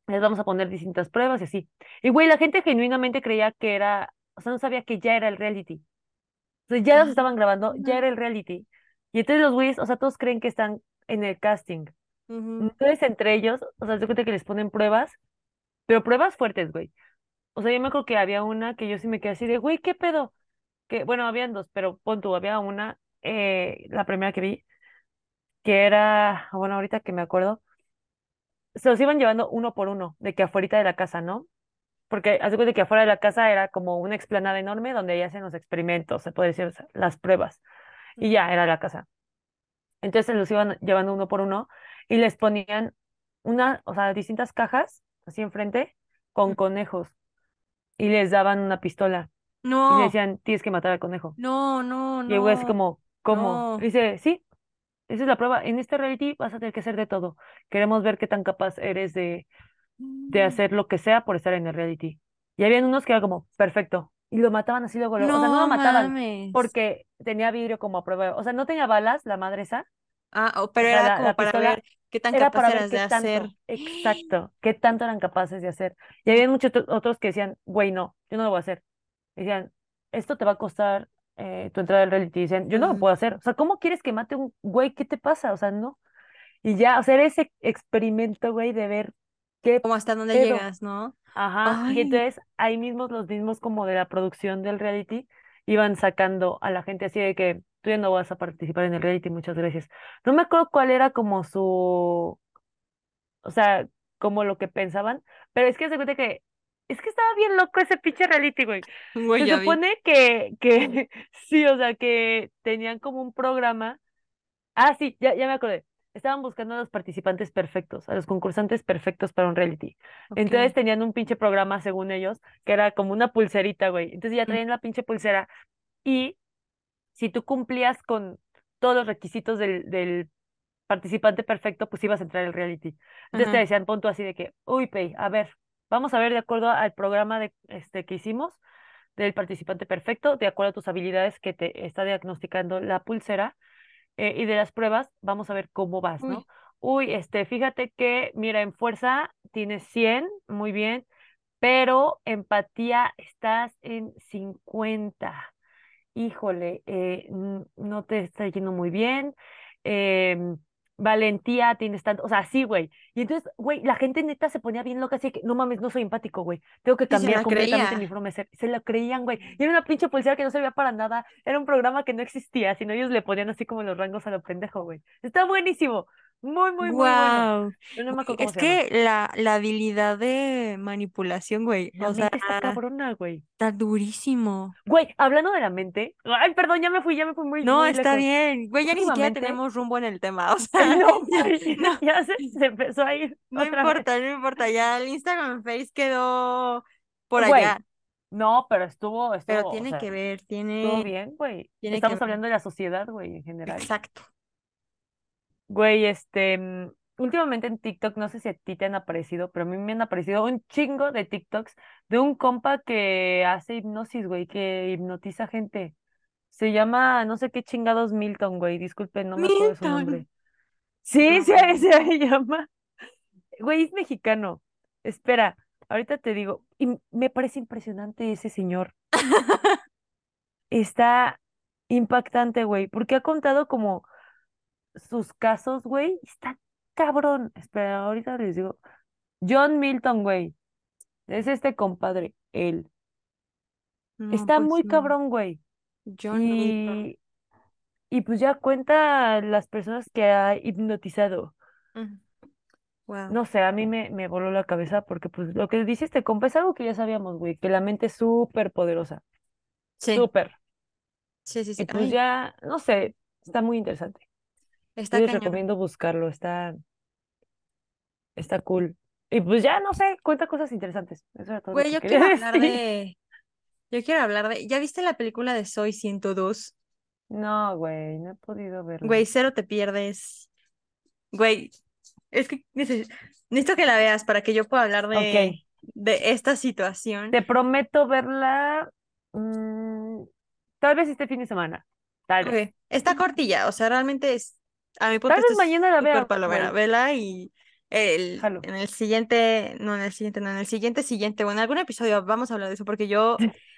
Les vamos a poner distintas pruebas y así. Y güey, la gente genuinamente creía que era, o sea, no sabía que ya era el reality. O sea, ya los estaban grabando, ya era el reality. Y entonces los güeyes, o sea, todos creen que están en el casting. Entonces, entre ellos, o sea, se cuenta que les ponen pruebas, pero pruebas fuertes, güey. O sea, yo me acuerdo que había una que yo sí me quedé así de, güey, ¿qué pedo? Que, bueno, habían dos, pero pon tú, había una, eh, la primera que vi, que era, bueno, ahorita que me acuerdo, se los iban llevando uno por uno, de que afuera de la casa, ¿no? Porque hace cuenta que afuera de la casa era como una explanada enorme donde ahí hacen los experimentos, se puede decir, las pruebas. Y ya era la casa. Entonces los iban llevando uno por uno y les ponían una, o sea, distintas cajas así enfrente con conejos y les daban una pistola y le No, decían, tienes que matar al conejo. no, no, Y el güey así no, como, ¿cómo? no. Y dice, sí, esa es la prueba. En este reality vas a tener que hacer de todo. Queremos ver qué tan capaz eres de, de Mm. hacer lo que sea por estar en el reality. Y habían unos que era como, perfecto. Y lo mataban así luego, luego. O sea, no lo mataban mames. porque tenía vidrio como a prueba. O sea, no tenía balas, la madre esa. Ah, oh, pero era la, como la para pistola ver qué tan era capaz para ver eras de hacer. exacto, qué tanto eran capaces de hacer. Y había muchos otro- otros que decían, güey, no, yo no lo voy a hacer. Decían, esto te va a costar eh, tu entrada al reality. Y decían, yo no lo puedo hacer. O sea, ¿cómo quieres que mate un güey? ¿Qué te pasa? O sea, no. Y ya, o sea, era ese experimento, güey, de ver qué Como hasta dónde llegas, ¿no? Ajá. Y entonces ahí mismos, los mismos como de la producción del reality, iban sacando a la gente así de que tú ya no vas a participar en el reality, muchas gracias. No me acuerdo cuál era como su o sea, como lo que pensaban, pero es que se cuenta que es que estaba bien loco ese pinche reality, güey. güey, Se supone que, que sí, o sea, que tenían como un programa. Ah, sí, ya, ya me acordé. Estaban buscando a los participantes perfectos, a los concursantes perfectos para un reality. Entonces tenían un pinche programa, según ellos, que era como una pulserita, güey. Entonces ya Mm, traían la pinche pulsera y si tú cumplías con todos los requisitos del, del participante perfecto, pues ibas a entrar al reality. Entonces te Ajá. decían, punto así de que, uy, Pei, a ver, vamos a ver de acuerdo al programa de, este, que hicimos del participante perfecto, de acuerdo a tus habilidades que te está diagnosticando la pulsera eh, y de las pruebas, vamos a ver cómo vas, ¿no? Uy, este, fíjate que, mira, en fuerza tienes 100 muy bien, pero empatía estás en cincuenta híjole, eh, no te está yendo muy bien, em, valentía tienes tanto, o sea, sí, güey. Y entonces, güey, la gente neta se ponía bien loca, así que, no mames, no soy empático, güey. Tengo que cambiar completamente mi forma de ser. Se lo creían, güey. Y era una pinche pulsera que no servía para nada. Era un programa que no existía, sino ellos le ponían así como los rangos a lo pendejo, güey. Está buenísimo. Muy, muy, muy bueno. Wow. Pero no me acuerdo cómo Es que la, la habilidad de manipulación, güey, La o sea, está cabrona, güey. está durísimo. Güey, hablando de la mente, ay, perdón, ya me fui, ya me fui muy, No, muy está lejos. bien. Güey, ya ni siquiera tenemos rumbo en el tema. O sea, no, ya, güey, no, ya se, se empezó a ir no otra vez. importa, no importa. Ya el Instagram Face quedó por allá. No, pero estuvo, Pero estuvo, o tiene sea, que ver, estuvo tiene, bien, güey. que Estamos hablando de la sociedad, güey, en general. Exacto. Güey, este, mm, últimamente en TikTok, no sé si a ti te han aparecido, pero a mí me han aparecido un chingo de TikToks de un compa que hace hipnosis, güey, que hipnotiza gente. Se llama, no sé qué chingados Milton, güey, disculpen, no me acuerdo de su Milton. nombre. Sí, sí, se llama. Güey, es mexicano. Espera, ahorita te digo. Y me parece impresionante ese señor. Está impactante, güey, porque ha contado como sus casos, güey. Está cabrón. Espera, ahorita les digo. John Milton, güey. Es este compadre, él. No, Está pues muy no. cabrón, güey. John Milton. Y, y pues ya cuenta las personas que ha hipnotizado. Wow. No sé, a mí me, me voló la cabeza porque pues lo que dice este compa es algo que ya sabíamos, güey, que la mente es súper poderosa. Sí, Súper. sí, sí, Y sí. pues Ay, ya, no sé, está muy interesante. Yo está les cañón. recomiendo buscarlo, está, está cool. Y pues ya, no sé, cuenta cosas interesantes. Eso era todo Güey, yo quiero hablar de. Yo quiero hablar de. ¿Ya viste la película de Soy 102? No, güey, no he podido Güey, verla. cero te pierdes. Güey, es que neces- necesito que la veas para que yo pueda hablar de, de esta situación. te prometo verla mm, tal vez este fin de semana. Tal vez. Está cortilla, o sea, realmente es. A mi punto Tal vez mañana la vea, palomera. güey. Vela y el, en el siguiente, no en el siguiente, no en el siguiente, siguiente, bueno, en algún episodio vamos a hablar de eso porque yo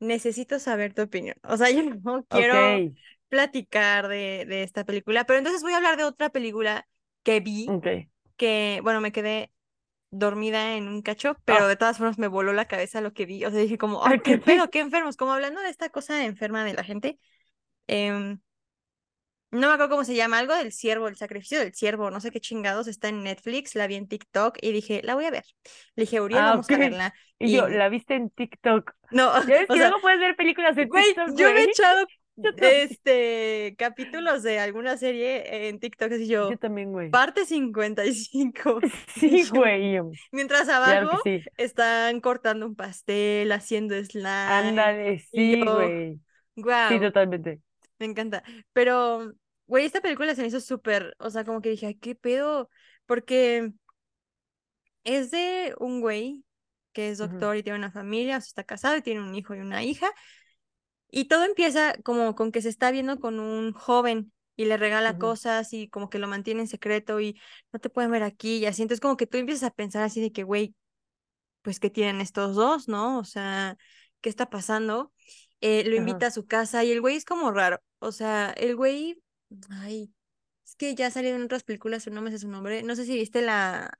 necesito saber tu opinión. O sea, yo no quiero platicar de, de esta película, pero entonces voy a hablar de otra película que vi, ok. que, bueno, me quedé dormida en un cacho, pero Ah, de todas formas me voló la cabeza lo que vi. O sea, dije como, ay, qué pedo, qué enfermos. Como hablando de esta cosa enferma de la gente. em, no me acuerdo cómo se llama, algo del ciervo, el sacrificio del ciervo, no sé qué chingados, está en Netflix, la vi en TikTok y dije, la voy a ver. Le dije, Uriel, Ah, vamos a verla. Y yo, ¿la viste en TikTok? no, Ya ves que sea, luego puedes ver películas en güey, TikTok, yo me he echado este capítulos de alguna serie en TikTok, así Yo yo, también, güey. parte 55. Y Sí, güey. mientras abajo sí. están cortando un pastel, haciendo slime. Ándale, sí, güey. Sí, wow, totalmente. me encanta. Pero, güey, esta película se me hizo súper, o sea, como que dije, "Ay, ¿qué pedo? Porque es de un güey que es doctor y tiene una familia, o sea, está casado y tiene un hijo y una hija. Y todo empieza como con que se está viendo con un joven y le regala ujú, cosas y como que lo mantiene en secreto y no te pueden ver aquí y así. Entonces como que tú empiezas a pensar así de que, güey, pues ¿qué tienen estos dos, no? O sea, ¿qué está pasando? Eh, lo Ajá. invita a su casa y el güey es como raro. O sea, el güey, ay, es que ya salió en otras películas, no me sé su nombre. No sé si viste la,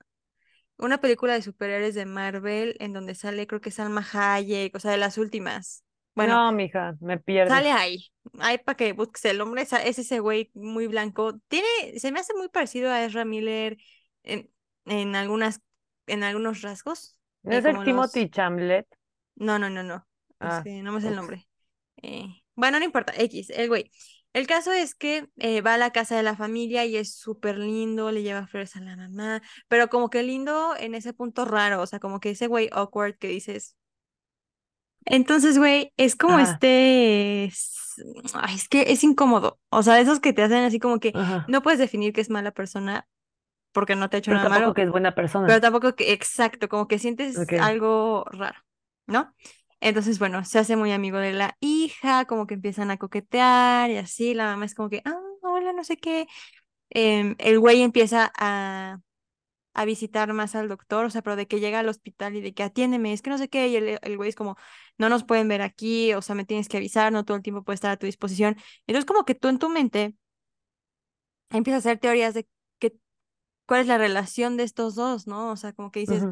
una película de superhéroes de Marvel en donde sale, creo que Salma Hayek, o sea, de las últimas. Bueno, No, mija, me pierdes. Sale ahí, ahí para que busques el hombre, es ese güey muy blanco. Tiene, se me hace muy parecido a Ezra Miller en, en algunas, en algunos rasgos, ¿No eh, es el como los, Timothy Chamlet? no, no, no, no, Ah, este, no me sé el nombre. Eh, bueno, no importa, X, el güey. El caso es que eh, va a la casa de la familia y es súper lindo, le lleva flores a la mamá, pero como que lindo en ese punto raro, o sea, como que ese güey awkward que dices, entonces, güey, es como Ajá, este, es, ay, es que es incómodo. O sea, esos que te hacen así como que ajá. no puedes definir que es mala persona porque no te ha hecho Pero nada tampoco malo, que es buena pero persona. tampoco que, exacto, como que sientes algo raro, ¿no? Entonces, bueno, se hace muy amigo de la hija, como que empiezan a coquetear y así, la mamá es como que, ah, hola, no sé qué. Em, el güey empieza a a visitar más al doctor, o sea, pero de que llega al hospital y de que atiéndeme, es que no sé qué, y el, el güey es como, no nos pueden ver aquí, o sea, me tienes que avisar, no todo el tiempo puede estar a tu disposición. Entonces, como que tú en tu mente empiezas a hacer teorías de que, cuál es la relación de estos dos, ¿no? O sea, como que dices,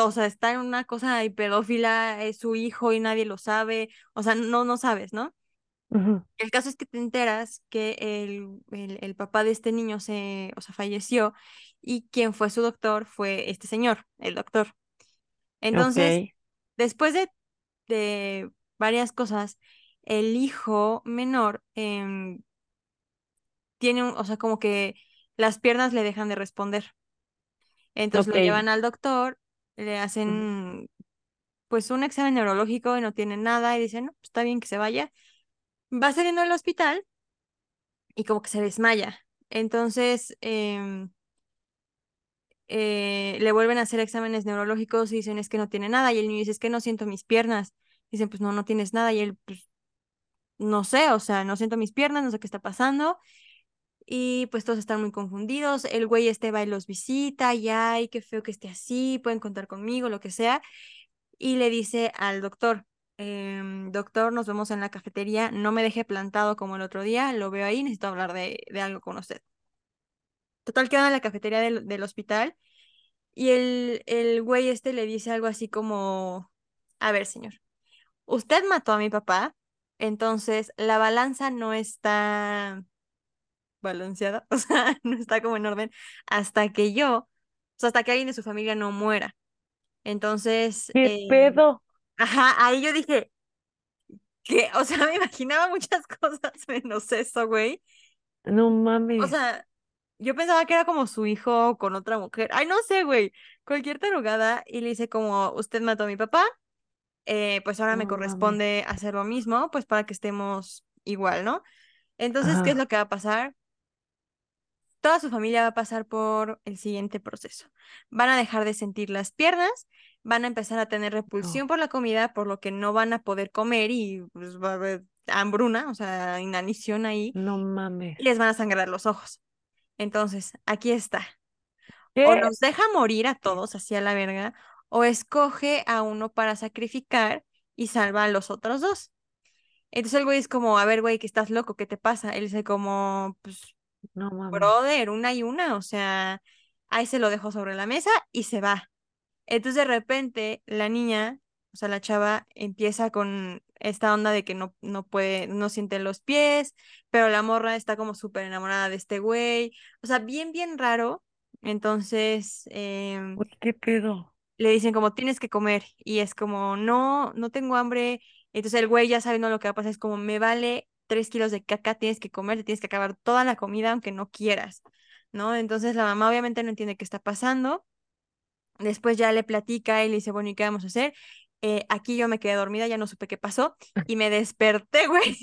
o sea, está en una cosa de pedófila, es su hijo y nadie lo sabe, o sea, no, no sabes, ¿no? El caso es que te enteras que el, el, el papá de este niño se, o sea, falleció y quien fue su doctor fue este señor, el doctor. Entonces, después de, de varias cosas, el hijo menor em, tiene un, o sea, como que las piernas le dejan de responder. Entonces lo llevan al doctor, le hacen pues un examen neurológico y no tiene nada y dicen, no, pues, está bien que se vaya. Va saliendo del hospital y como que se desmaya. Entonces, em, eh, le vuelven a hacer exámenes neurológicos y dicen, es que no tiene nada. Y el niño dice, es que no siento mis piernas. Dicen, pues no, no tienes nada. Y él, pues no sé, o sea, no siento mis piernas, no sé qué está pasando. Y pues todos están muy confundidos. El güey este va y los visita, y ay, qué feo que esté así, pueden contar conmigo, lo que sea. Y le dice al doctor, "Em, doctor, nos vemos en la cafetería, no me deje plantado como el otro día, lo veo ahí, necesito hablar de, de algo con usted. Total, quedan en la cafetería del, del hospital y el, el güey este le dice algo así como, a ver, señor, usted mató a mi papá, entonces la balanza no está balanceada, o sea, no está como en orden hasta que yo, o sea, hasta que alguien de su familia no muera. Entonces, ¿Qué eh, pedo? ajá, ahí yo dije, que, o sea, me imaginaba muchas cosas menos eso, güey. No O mames. sea, yo pensaba que era como su hijo con otra mujer. Ay, no sé, güey. Cualquier tarugada y le dice como, usted mató a mi papá, eh, pues ahora me mames. corresponde hacer lo mismo, pues para que estemos igual, ¿no? Entonces, ¿qué es lo que va a pasar? Toda su familia va a pasar por el siguiente proceso. Van a dejar de sentir las piernas, van a empezar a tener repulsión por la comida, por lo que no van a poder comer y pues, va a haber hambruna, o sea, inanición ahí, no mames. y les van a sangrar los ojos. Entonces, aquí está. O nos deja morir a todos así a la verga, o escoge a uno para sacrificar y salva a los otros dos. Entonces el güey es como, a ver, güey, que estás loco, ¿qué te pasa? Él dice como, pues, No mames. brother, una y una, o sea, ahí se lo dejó sobre la mesa y se va. Entonces de repente la niña, o sea, la chava empieza con esta onda de que no, no puede, no siente los pies, pero la morra está como súper enamorada de este güey, o sea, bien, bien raro. Entonces, em, qué pedo. le dicen como tienes que comer y es como no, no tengo hambre. Entonces el güey ya sabiendo lo que va a pasar es como me vale tres kilos de caca, tienes que comer, te tienes que acabar toda la comida aunque no quieras, ¿no? Entonces la mamá obviamente no entiende qué está pasando. Después ya le platica y le dice, bueno, ¿y qué vamos a hacer? Eh, aquí yo me quedé dormida, ya no supe qué pasó y me desperté, güey.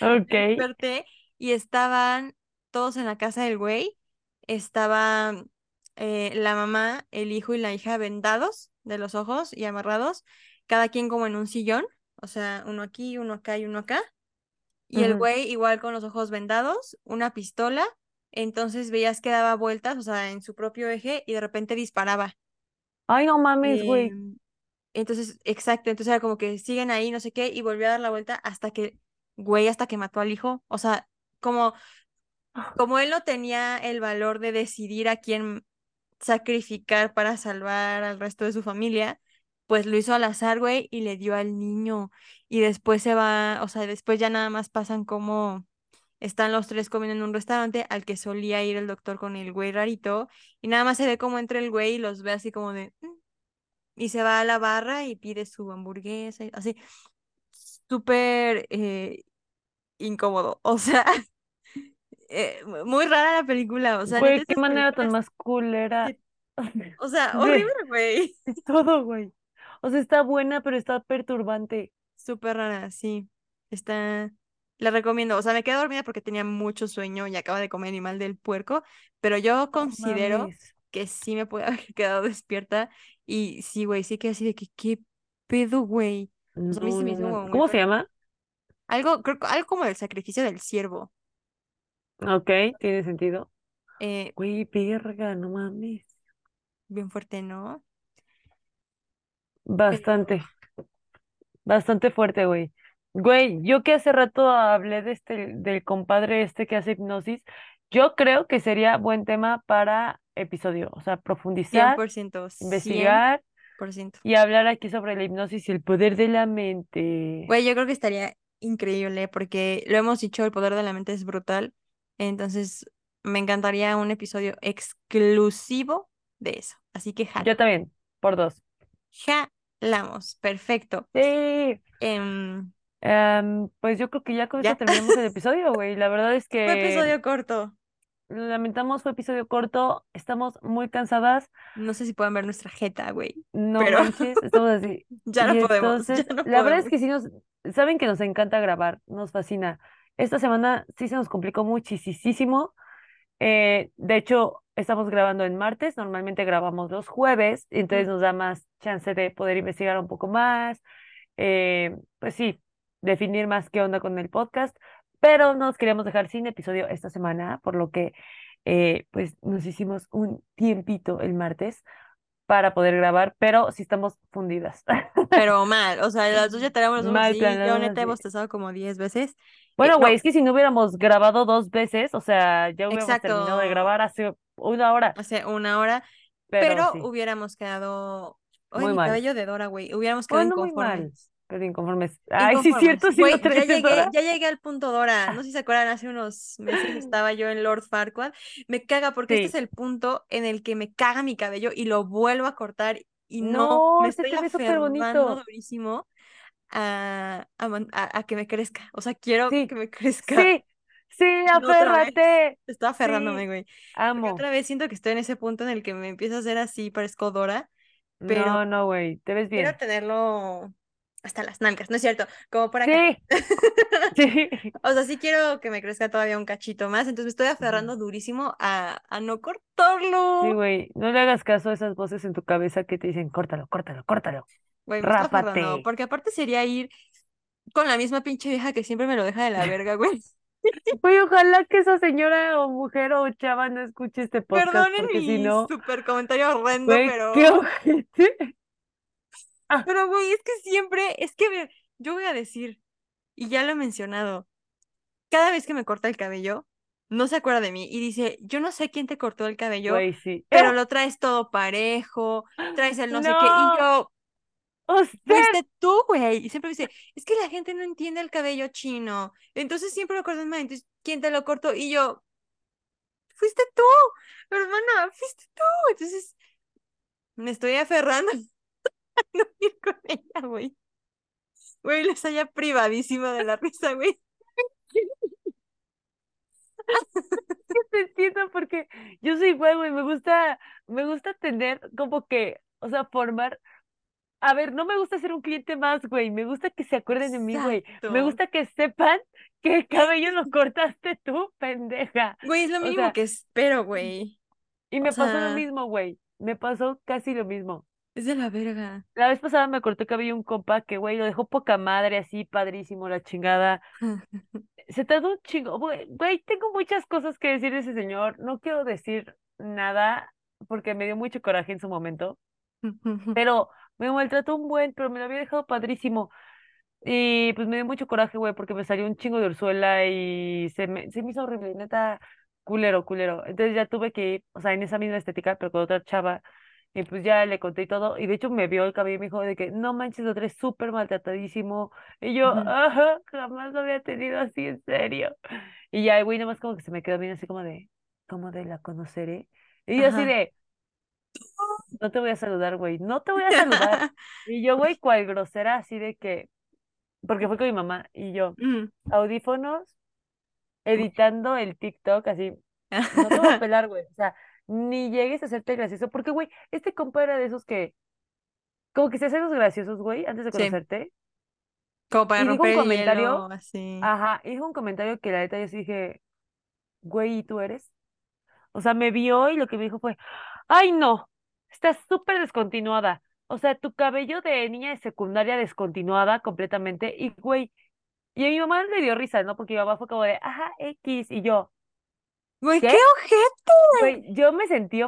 Ok. Me desperté y estaban todos en la casa del güey. Estaba eh, la mamá, el hijo y la hija vendados de los ojos y amarrados, cada quien como en un sillón, o sea, uno aquí, uno acá y uno acá. Y el güey igual con los ojos vendados, una pistola, entonces veías que daba vueltas, o sea, en su propio eje y de repente disparaba. Ay, no mames, güey. Em, entonces, exacto, entonces era como que siguen ahí, no sé qué, y volvió a dar la vuelta hasta que, güey, hasta que mató al hijo. O sea, como, como él no tenía el valor de decidir a quién sacrificar para salvar al resto de su familia, pues lo hizo al azar, güey, y le dio al niño. Y después se va, o sea, después ya nada más pasan como están los tres comiendo en un restaurante al que solía ir el doctor con el güey rarito, y nada más se ve como entre el güey y los ve así como de... "Mm", y se va a la barra y pide su hamburguesa, así, súper eh, incómodo, o sea, eh, muy rara la película, o sea, Güey, qué manera tan más culera que- o sea, horrible, güey, todo, güey. O sea, está buena, pero está perturbante. súper rara, sí, está, la recomiendo, o sea, me quedé dormida porque tenía mucho sueño y acaba de comer animal del puerco, pero yo considero mames. que sí me pude haber quedado despierta y sí, güey, sí que así de que, ¿qué pedo, güey? O sea, No, no ¿Cómo se llama? Algo, creo, que- algo como del sacrificio del ciervo. Ok, tiene sentido. Eh, Güey, verga, no mames. bien fuerte, ¿no? Bastante, bastante fuerte, güey. Güey, yo que hace rato hablé de este, del compadre este que hace hipnosis, yo creo que sería buen tema para episodio. O sea, profundizar, 100%, investigar 100%. y hablar aquí sobre la hipnosis y el poder de la mente. Güey, yo creo que estaría increíble porque lo hemos dicho, el poder de la mente es brutal. Entonces, me encantaría un episodio exclusivo de eso. Así que jalo. Yo también, por dos. Jalamos. Perfecto. Sí. Em, pues yo creo que ya con ya. esto terminamos el episodio, güey. La verdad es Fue que episodio corto. lamentamos, fue episodio corto, estamos muy cansadas, No sé si pueden ver nuestra jeta, güey. no Pero manches, estamos así. ya no podemos, ya no la verdad es podemos. que sí nos, saben que nos encanta grabar, nos fascina. Esta semana sí se nos complicó muchísimo. Eh, de hecho, estamos grabando en martes, normalmente grabamos los jueves, entonces nos da más chance de poder investigar un poco más, eh, pues sí, definir más qué onda con el podcast, pero nos queríamos dejar sin episodio esta semana, por lo que eh, pues nos hicimos un tiempito el martes para poder grabar, pero sí estamos fundidas. Pero mal, o sea, las dos ya tenemos ojos Mal. Yo neta he bostezado como 10 veces. Bueno, güey, no, es que si no hubiéramos grabado dos veces, o sea, ya hubiéramos terminado de grabar hace una hora, hace una hora, pero pero sí, hubiéramos quedado. Ay, muy mi mal. cabello de Dora, güey. Hubiéramos quedado Bueno, muy mal, inconformes. pero inconformes. Ay, sí, Inconformes. cierto, sí lo Güey, ya llegué, Dora. ya llegué al punto Dora. No sé si se acuerdan, hace unos meses estaba yo en Lord Farquaad. Me caga porque este es Sí. el punto en el que me caga mi cabello y lo vuelvo a cortar y no, No, me estoy súper bonito. durísimo a, a, a- a que me crezca. O sea, quiero Sí, que me crezca sí, sí, aférrate. Estoy aferrándome, Sí, güey. Porque amo. otra vez siento que estoy en ese punto en el que me empiezo a hacer así, parezco Dora, pero No, no, güey, te ves quiero bien. tenerlo hasta las nalgas, ¿no es cierto? Como por acá. Sí, sí. O sea, sí quiero que me crezca todavía un cachito más, entonces me estoy aferrando durísimo a, a no Sí, cortarlo. güey, no le hagas caso a esas voces en tu cabeza que te dicen, córtalo, córtalo, córtalo, Güey, me estoy aferrando, rápate. porque aparte sería ir con la misma pinche vieja que siempre me lo deja de la verga, güey. Güey, ojalá que esa señora o mujer o chava no escuche este podcast, Perdonen porque si mi no, super comentario horrendo, güey, pero qué ojete. Ah. Pero, güey, es que siempre, es que me- yo voy a decir, y ya lo he mencionado, cada vez que me corta el cabello, no se acuerda de mí y dice, yo no sé quién te cortó el cabello, Güey, sí. pero lo traes todo parejo, traes el no sé qué, y yo, Usted. fuiste tú, güey. Y siempre dice, es que la gente no entiende el cabello chino. Entonces siempre lo cortan mal. Entonces, ¿quién te lo cortó? Y yo, fuiste tú, hermana, fuiste tú. Entonces, me estoy aferrando no ir con ella, güey. Güey, les haya privadísima de la risa, güey. Te entiendo porque yo soy igual, güey, me gusta, me gusta tener como que, o sea, formar, a ver, no me gusta ser un cliente más, güey, me gusta que se acuerden de mí, güey, me gusta que sepan que el cabello lo cortaste tú, pendeja. Güey, es lo O mínimo sea, que espero, güey. y O me pasó lo mismo, güey, me pasó casi lo mismo. Es de la verga. La vez pasada me cortó cabello un compa que, güey, lo dejó poca madre, así, padrísimo, la chingada. Se tardó un chingo. Güey, tengo muchas cosas que decir de ese señor. No quiero decir nada porque me dio mucho coraje en su momento. Pero me maltrató un buen, pero me lo había dejado padrísimo. Y pues me dio mucho coraje, güey, porque me salió un chingo de orzuela y se me, se me hizo horrible, neta, culero, culero. Entonces ya tuve que ir, o sea, en esa misma estética, pero con otra chava. Y pues ya le conté y todo. Y de hecho me vio el cabello y me dijo de que no manches, lo traes súper maltratadísimo. Y yo, ajá, jamás lo había tenido así, en serio. Y ya, el güey, nomás como que se me quedó bien así como de, como de la conoceré. Y yo así Ajá. de, no te voy a saludar, güey, no te voy a saludar. Y yo, güey, cual grosera, así de que, porque fue con mi mamá y yo, Mm. audífonos, editando el TikTok, así, no te voy a pelar, güey, o sea, ni llegues a hacerte gracioso, porque, güey, este compa era de esos que, como que se hacen los graciosos, güey, antes de Sí, conocerte, como para y dijo un romper el comentario, hielo, así. ajá, dijo un comentario que la neta yo sí dije, güey, ¿y tú eres? O sea, me vio y lo que me dijo fue, ay, no, estás súper descontinuada. O sea, tu cabello de niña de secundaria descontinuada completamente. Y, güey, y a mi mamá le dio risa, ¿no? Porque mi mamá fue como de, ajá, X. Y yo, Güey, ¿qué? qué ojete. Güey, yo me sentí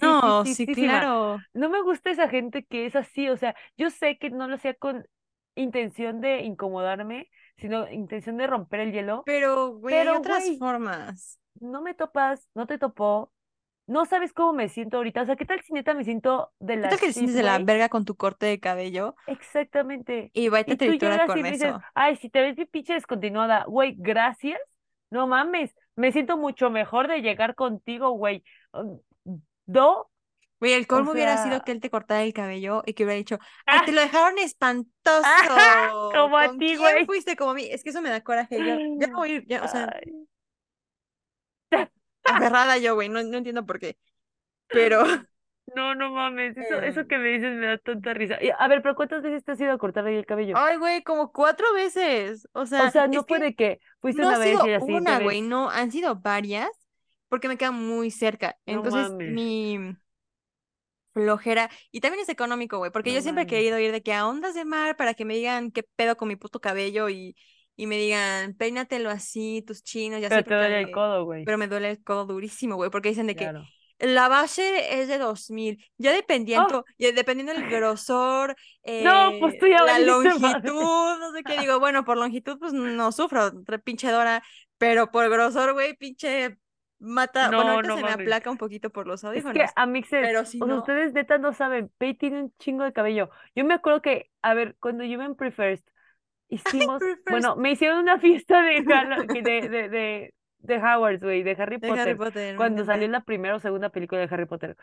No, sí, ofendidísima. claro. No me gusta esa gente que es así. O sea, yo sé que no lo hacía con intención de incomodarme, sino intención de romper el hielo. Pero, güey, hay Pero, otras güey, formas. no me topas, no te topó. No sabes cómo me siento ahorita. O sea, ¿qué tal si neta me siento de ¿Qué la tal que te sientes de la verga con tu corte de cabello? Exactamente. Y va y te Y tú tritura llegas y con me dices, eso. ay, si te ves bien pinche descontinuada, güey, gracias. No mames, me siento mucho mejor de llegar contigo, güey. Um, ¿Do? Güey, el O colmo hubiera sido que él te cortara el cabello y que hubiera dicho, ¡ah! te lo dejaron espantoso. Como a ¿Con ti, güey. fuiste como a mí? Es que eso me da coraje. Yo, no voy a ir, ya, o sea, Ay. aferrada yo, güey, no, no entiendo por qué. Pero, No, no mames, eso, eso em, que me dices me da tanta risa. Y, a ver, pero ¿cuántas veces te has ido a cortar ahí el cabello? ay, güey, como cuatro veces. O O sea, sea, es no fue de que fuiste no una vez y siguiente una, güey, no, han sido varias porque me quedan muy cerca. Entonces, mi flojera, y también es económico, güey, porque no yo siempre he querido ir de que a ondas de mar para que me digan qué pedo con mi puto cabello y, y me digan, peínatelo así, tus chinos y así, Pero te duele el codo, güey. pero me duele el codo durísimo, güey, porque dicen de que. La base es de 2000, ya ¡Oh! dependiendo, ya dependiendo del grosor, No, pues eh, tú ya la madre. longitud, no sé qué, digo, bueno, por longitud pues no sufro, pinche Dora, pero por grosor, güey, pinche mata, bueno, No, ahorita no se me aplaca un poquito por los Es que, audífonos, amixes, pero si o sea, ustedes neta no saben, Pei tiene un chingo de cabello. Yo me acuerdo que, a ver, cuando yo iba en Prefirst, hicimos, bueno, me hicieron una fiesta de, Halo- que de, de, de, de Hogwarts, güey, de Harry de Harry Potter, Potter, me cuando salió la primera o segunda película de Harry Potter.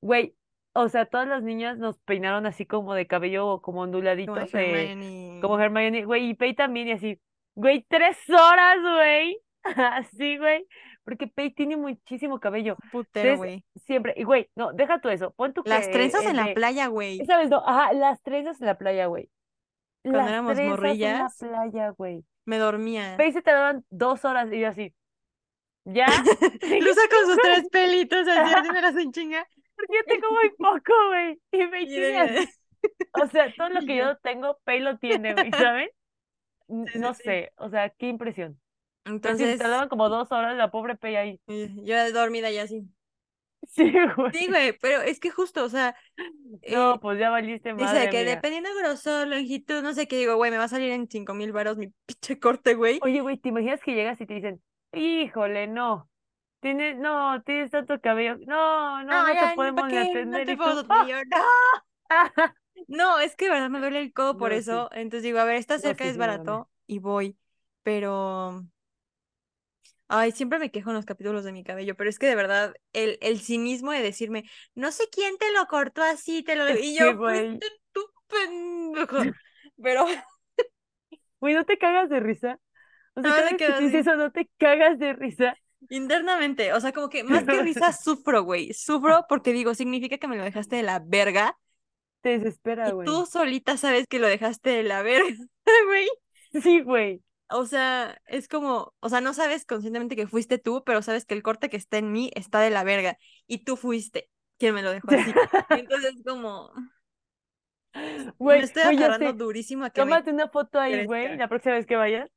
Güey, o sea, todas las niñas nos peinaron así como de cabello, como Como de onduladitos, eh, como Hermione. Hermione, güey, y Pei también, y así, güey, tres horas, güey, así, güey, porque Pei tiene muchísimo cabello. Putero, güey. siempre, y güey, no, deja tú eso, pon tú Las que trenzas eh, en la playa, güey. esa vez no, ajá, las trenzas en la playa, güey. Cuando Las éramos trenzas en la morrillas, playa, güey. me dormía. Pei se tardaban dos horas y yo así, ¿ya? Luza con sus tres pelitos así, haciéndolas en chinga. Porque yo tengo muy poco, güey. Y así, de... o sea, todo lo que yo. tengo, Pei lo tiene, güey, ¿saben? No sé, o sea, qué impresión. Entonces, tardaban como dos horas la pobre Pei ahí. yo dormida ya así. Sí, güey. Sí, güey, pero es que justo, o sea, No, eh, pues ya valiste dice madre, que dependiendo del grosor, longitud, no sé qué, digo, güey, me va a salir en cinco mil varos mi pinche corte, güey. Oye, güey, ¿te imaginas que llegas y te dicen, híjole, no, tienes, no, tienes tanto cabello, no, no, no, ya, te podemos ¿para ni qué? No atender te tú, ¡ah! atender. no. No, es que de verdad me duele el codo por eso. Entonces digo, a ver, está No, cerca, sí, es barato y voy. Pero, ay, siempre me quejo en los capítulos de mi cabello, pero es que de verdad, el, el cinismo de decirme, no sé quién te lo cortó así, te lo... Es Y yo, fuiste tú, pendejo. Pero, Güey, ¿no te cagas de risa? O sea, No, cada me vez que quedo te dice así. eso, ¿no te cagas de risa? internamente, o sea, como que más que risa, sufro, güey. Sufro porque digo, significa que me lo dejaste de la verga Te desespera, güey. tú solita sabes que lo dejaste de la verga, güey. Sí, güey. O sea, es como, o sea, no sabes conscientemente que fuiste tú, pero sabes que el corte que está en mí está de la verga y tú fuiste quien me lo dejó así. Entonces como, me Güey, estoy güey, ya agarrando durísimo a que me Tómate una foto ahí, güey, la próxima vez que vayas.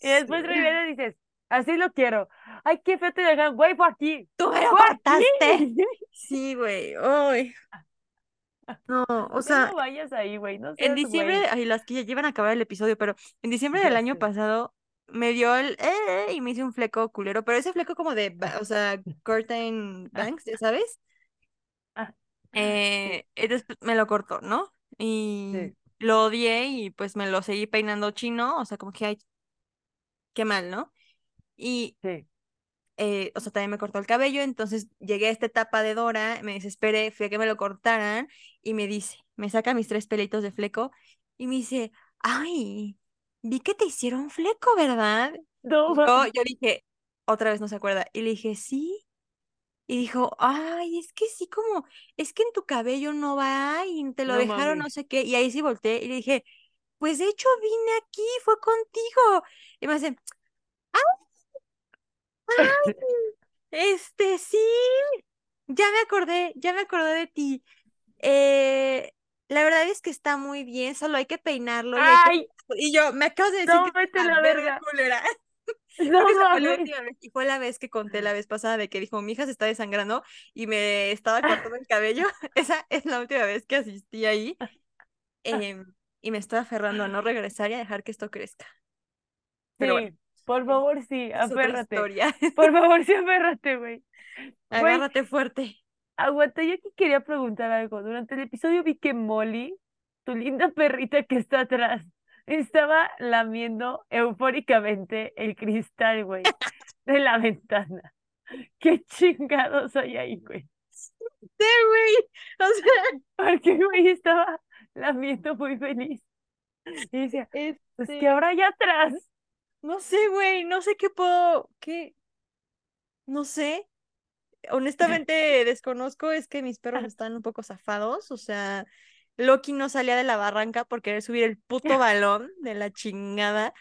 Y después regresas y dices, así lo quiero. Ay, qué feo te dejan, güey, fue aquí. ¡Tú me lo cortaste! Sí, güey. Ay. No, o sea, no vayas ahí, güey, no en seas diciembre, güey. ay, las que ya llevan a acabar el episodio, pero en diciembre del año pasado me dio el eh, eh, y me hice un fleco culero, pero ese fleco como de, o sea, curtain bangs, ya sabes. Ah, Eh, después me lo cortó, ¿no? Y Sí. lo odié y pues me lo seguí peinando chino, o sea, como que, ay, qué mal, ¿no? Y, sí. eh, o sea, también me cortó el cabello, entonces llegué a esta etapa de Dora, me desesperé, fui a que me lo cortaran y me dice, me saca mis tres pelitos de fleco y me dice, ay, vi que te hicieron fleco, ¿verdad? No, yo, dije, otra vez no se acuerda, y le dije, sí. Y dijo, ay, es que sí, como, es que en tu cabello no va y te lo No dejaron no sé qué. Y ahí sí volteé y le dije, pues de hecho vine aquí, fue contigo. Y me dice, este, sí, ya me acordé, ya me acordé de ti. Eh, la verdad es que está muy bien, solo hay que peinarlo y hay que... ¡Ay! Y yo, me acabas de decir No, que es vete a una la verga culera. No fue la última vez, y fue la vez que conté la vez pasada de que dijo, mi hija se está desangrando y me estaba cortando el cabello. Esa es la última vez que asistí ahí. em, y me estoy aferrando a no regresar y a dejar que esto crezca. Pero bueno, Sí, por favor, sí, aférrate. Por favor, sí, aférrate, güey. Güey, Agárrate fuerte. aguanta, yo aquí quería preguntar algo. Durante el episodio vi que Molly, tu linda perrita que está atrás, estaba lamiendo eufóricamente el cristal, güey, de la ventana. ¿Qué chingados hay ahí, güey? Sí, güey. O sea, Porque, güey, estaba lamiendo muy feliz. Y decía, pues, ¿qué este, habrá allá atrás? no sé, güey, no sé qué puedo, qué, no sé. Honestamente desconozco, es que mis perros están un poco zafados, o sea, Loki no salía de la barranca por querer subir el puto balón de la chingada,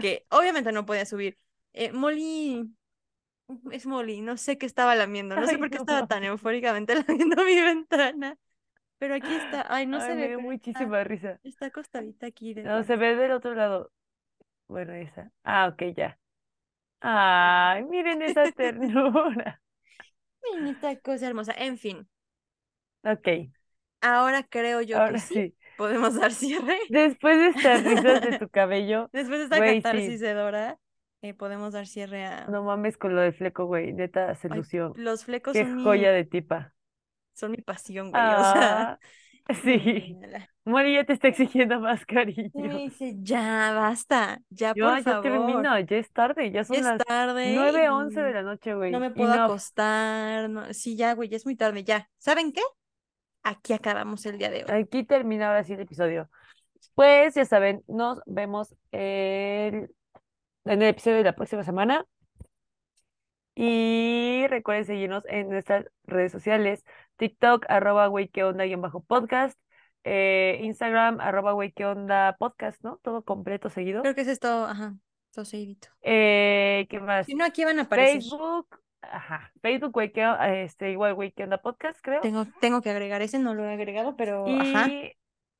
que obviamente no podía subir. Eh, Molly, es Molly, no sé qué estaba lamiendo, no sé Ay, por qué no estaba tan eufóricamente lamiendo mi ventana, pero aquí está, ay, no Ay, se me ve, dio pero está, muchísima risa. está acostadita aquí de No, se ve del otro lado. Bueno, esa. Ah, ok, ya. Ay, miren esa ternura. Miren esta cosa hermosa, en fin, Ok, ahora creo yo que ahora sí, sí. podemos dar cierre. Después de estas risas de tu cabello, Después de esta güey, catarsis sí. de Dora, eh, podemos dar cierre a... No mames con lo de fleco, güey. Neta, se Ay, lució. los flecos Qué son mi, joya de tipa. Son mi pasión, güey. O sea, Ah, sí. Mori ya te está exigiendo más cariño. Y me dice, ya, basta, ya, Yo, por ya favor. termino, ya es tarde, ya son las tarde 9, 11 de la noche, no güey. me puedo Enough. acostar. No... Sí, ya, güey, ya es muy tarde, ya. ¿Saben qué? Aquí acabamos el día de hoy. Aquí termina ahora sí el episodio. Pues ya saben, nos vemos el- en el episodio de la próxima semana. Y recuerden seguirnos en nuestras redes sociales, TikTok, arroba güey qué onda guion bajo podcast, eh, Instagram, arroba güey qué onda podcast, ¿no? Todo completo seguido. Creo que es esto, ajá, todo seguidito. Eh, ¿qué más? Si no, aquí van a aparecer. Facebook, ajá, Facebook, güey qué este, igual güey qué onda podcast, creo. Tengo, tengo que agregar ese, no lo he agregado, pero ajá. Y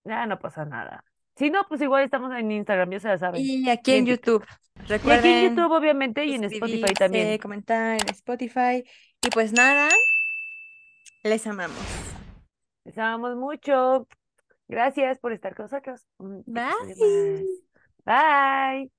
nada, no pasa nada. Si no, pues igual estamos en Instagram, ya se la saben. Y aquí en. YouTube. Y aquí en Recuerden YouTube, obviamente, y en Spotify también. comentar en Spotify. Y pues nada, Les amamos. Les amamos mucho. Gracias por estar con nosotros. Episodio Bye. Bye.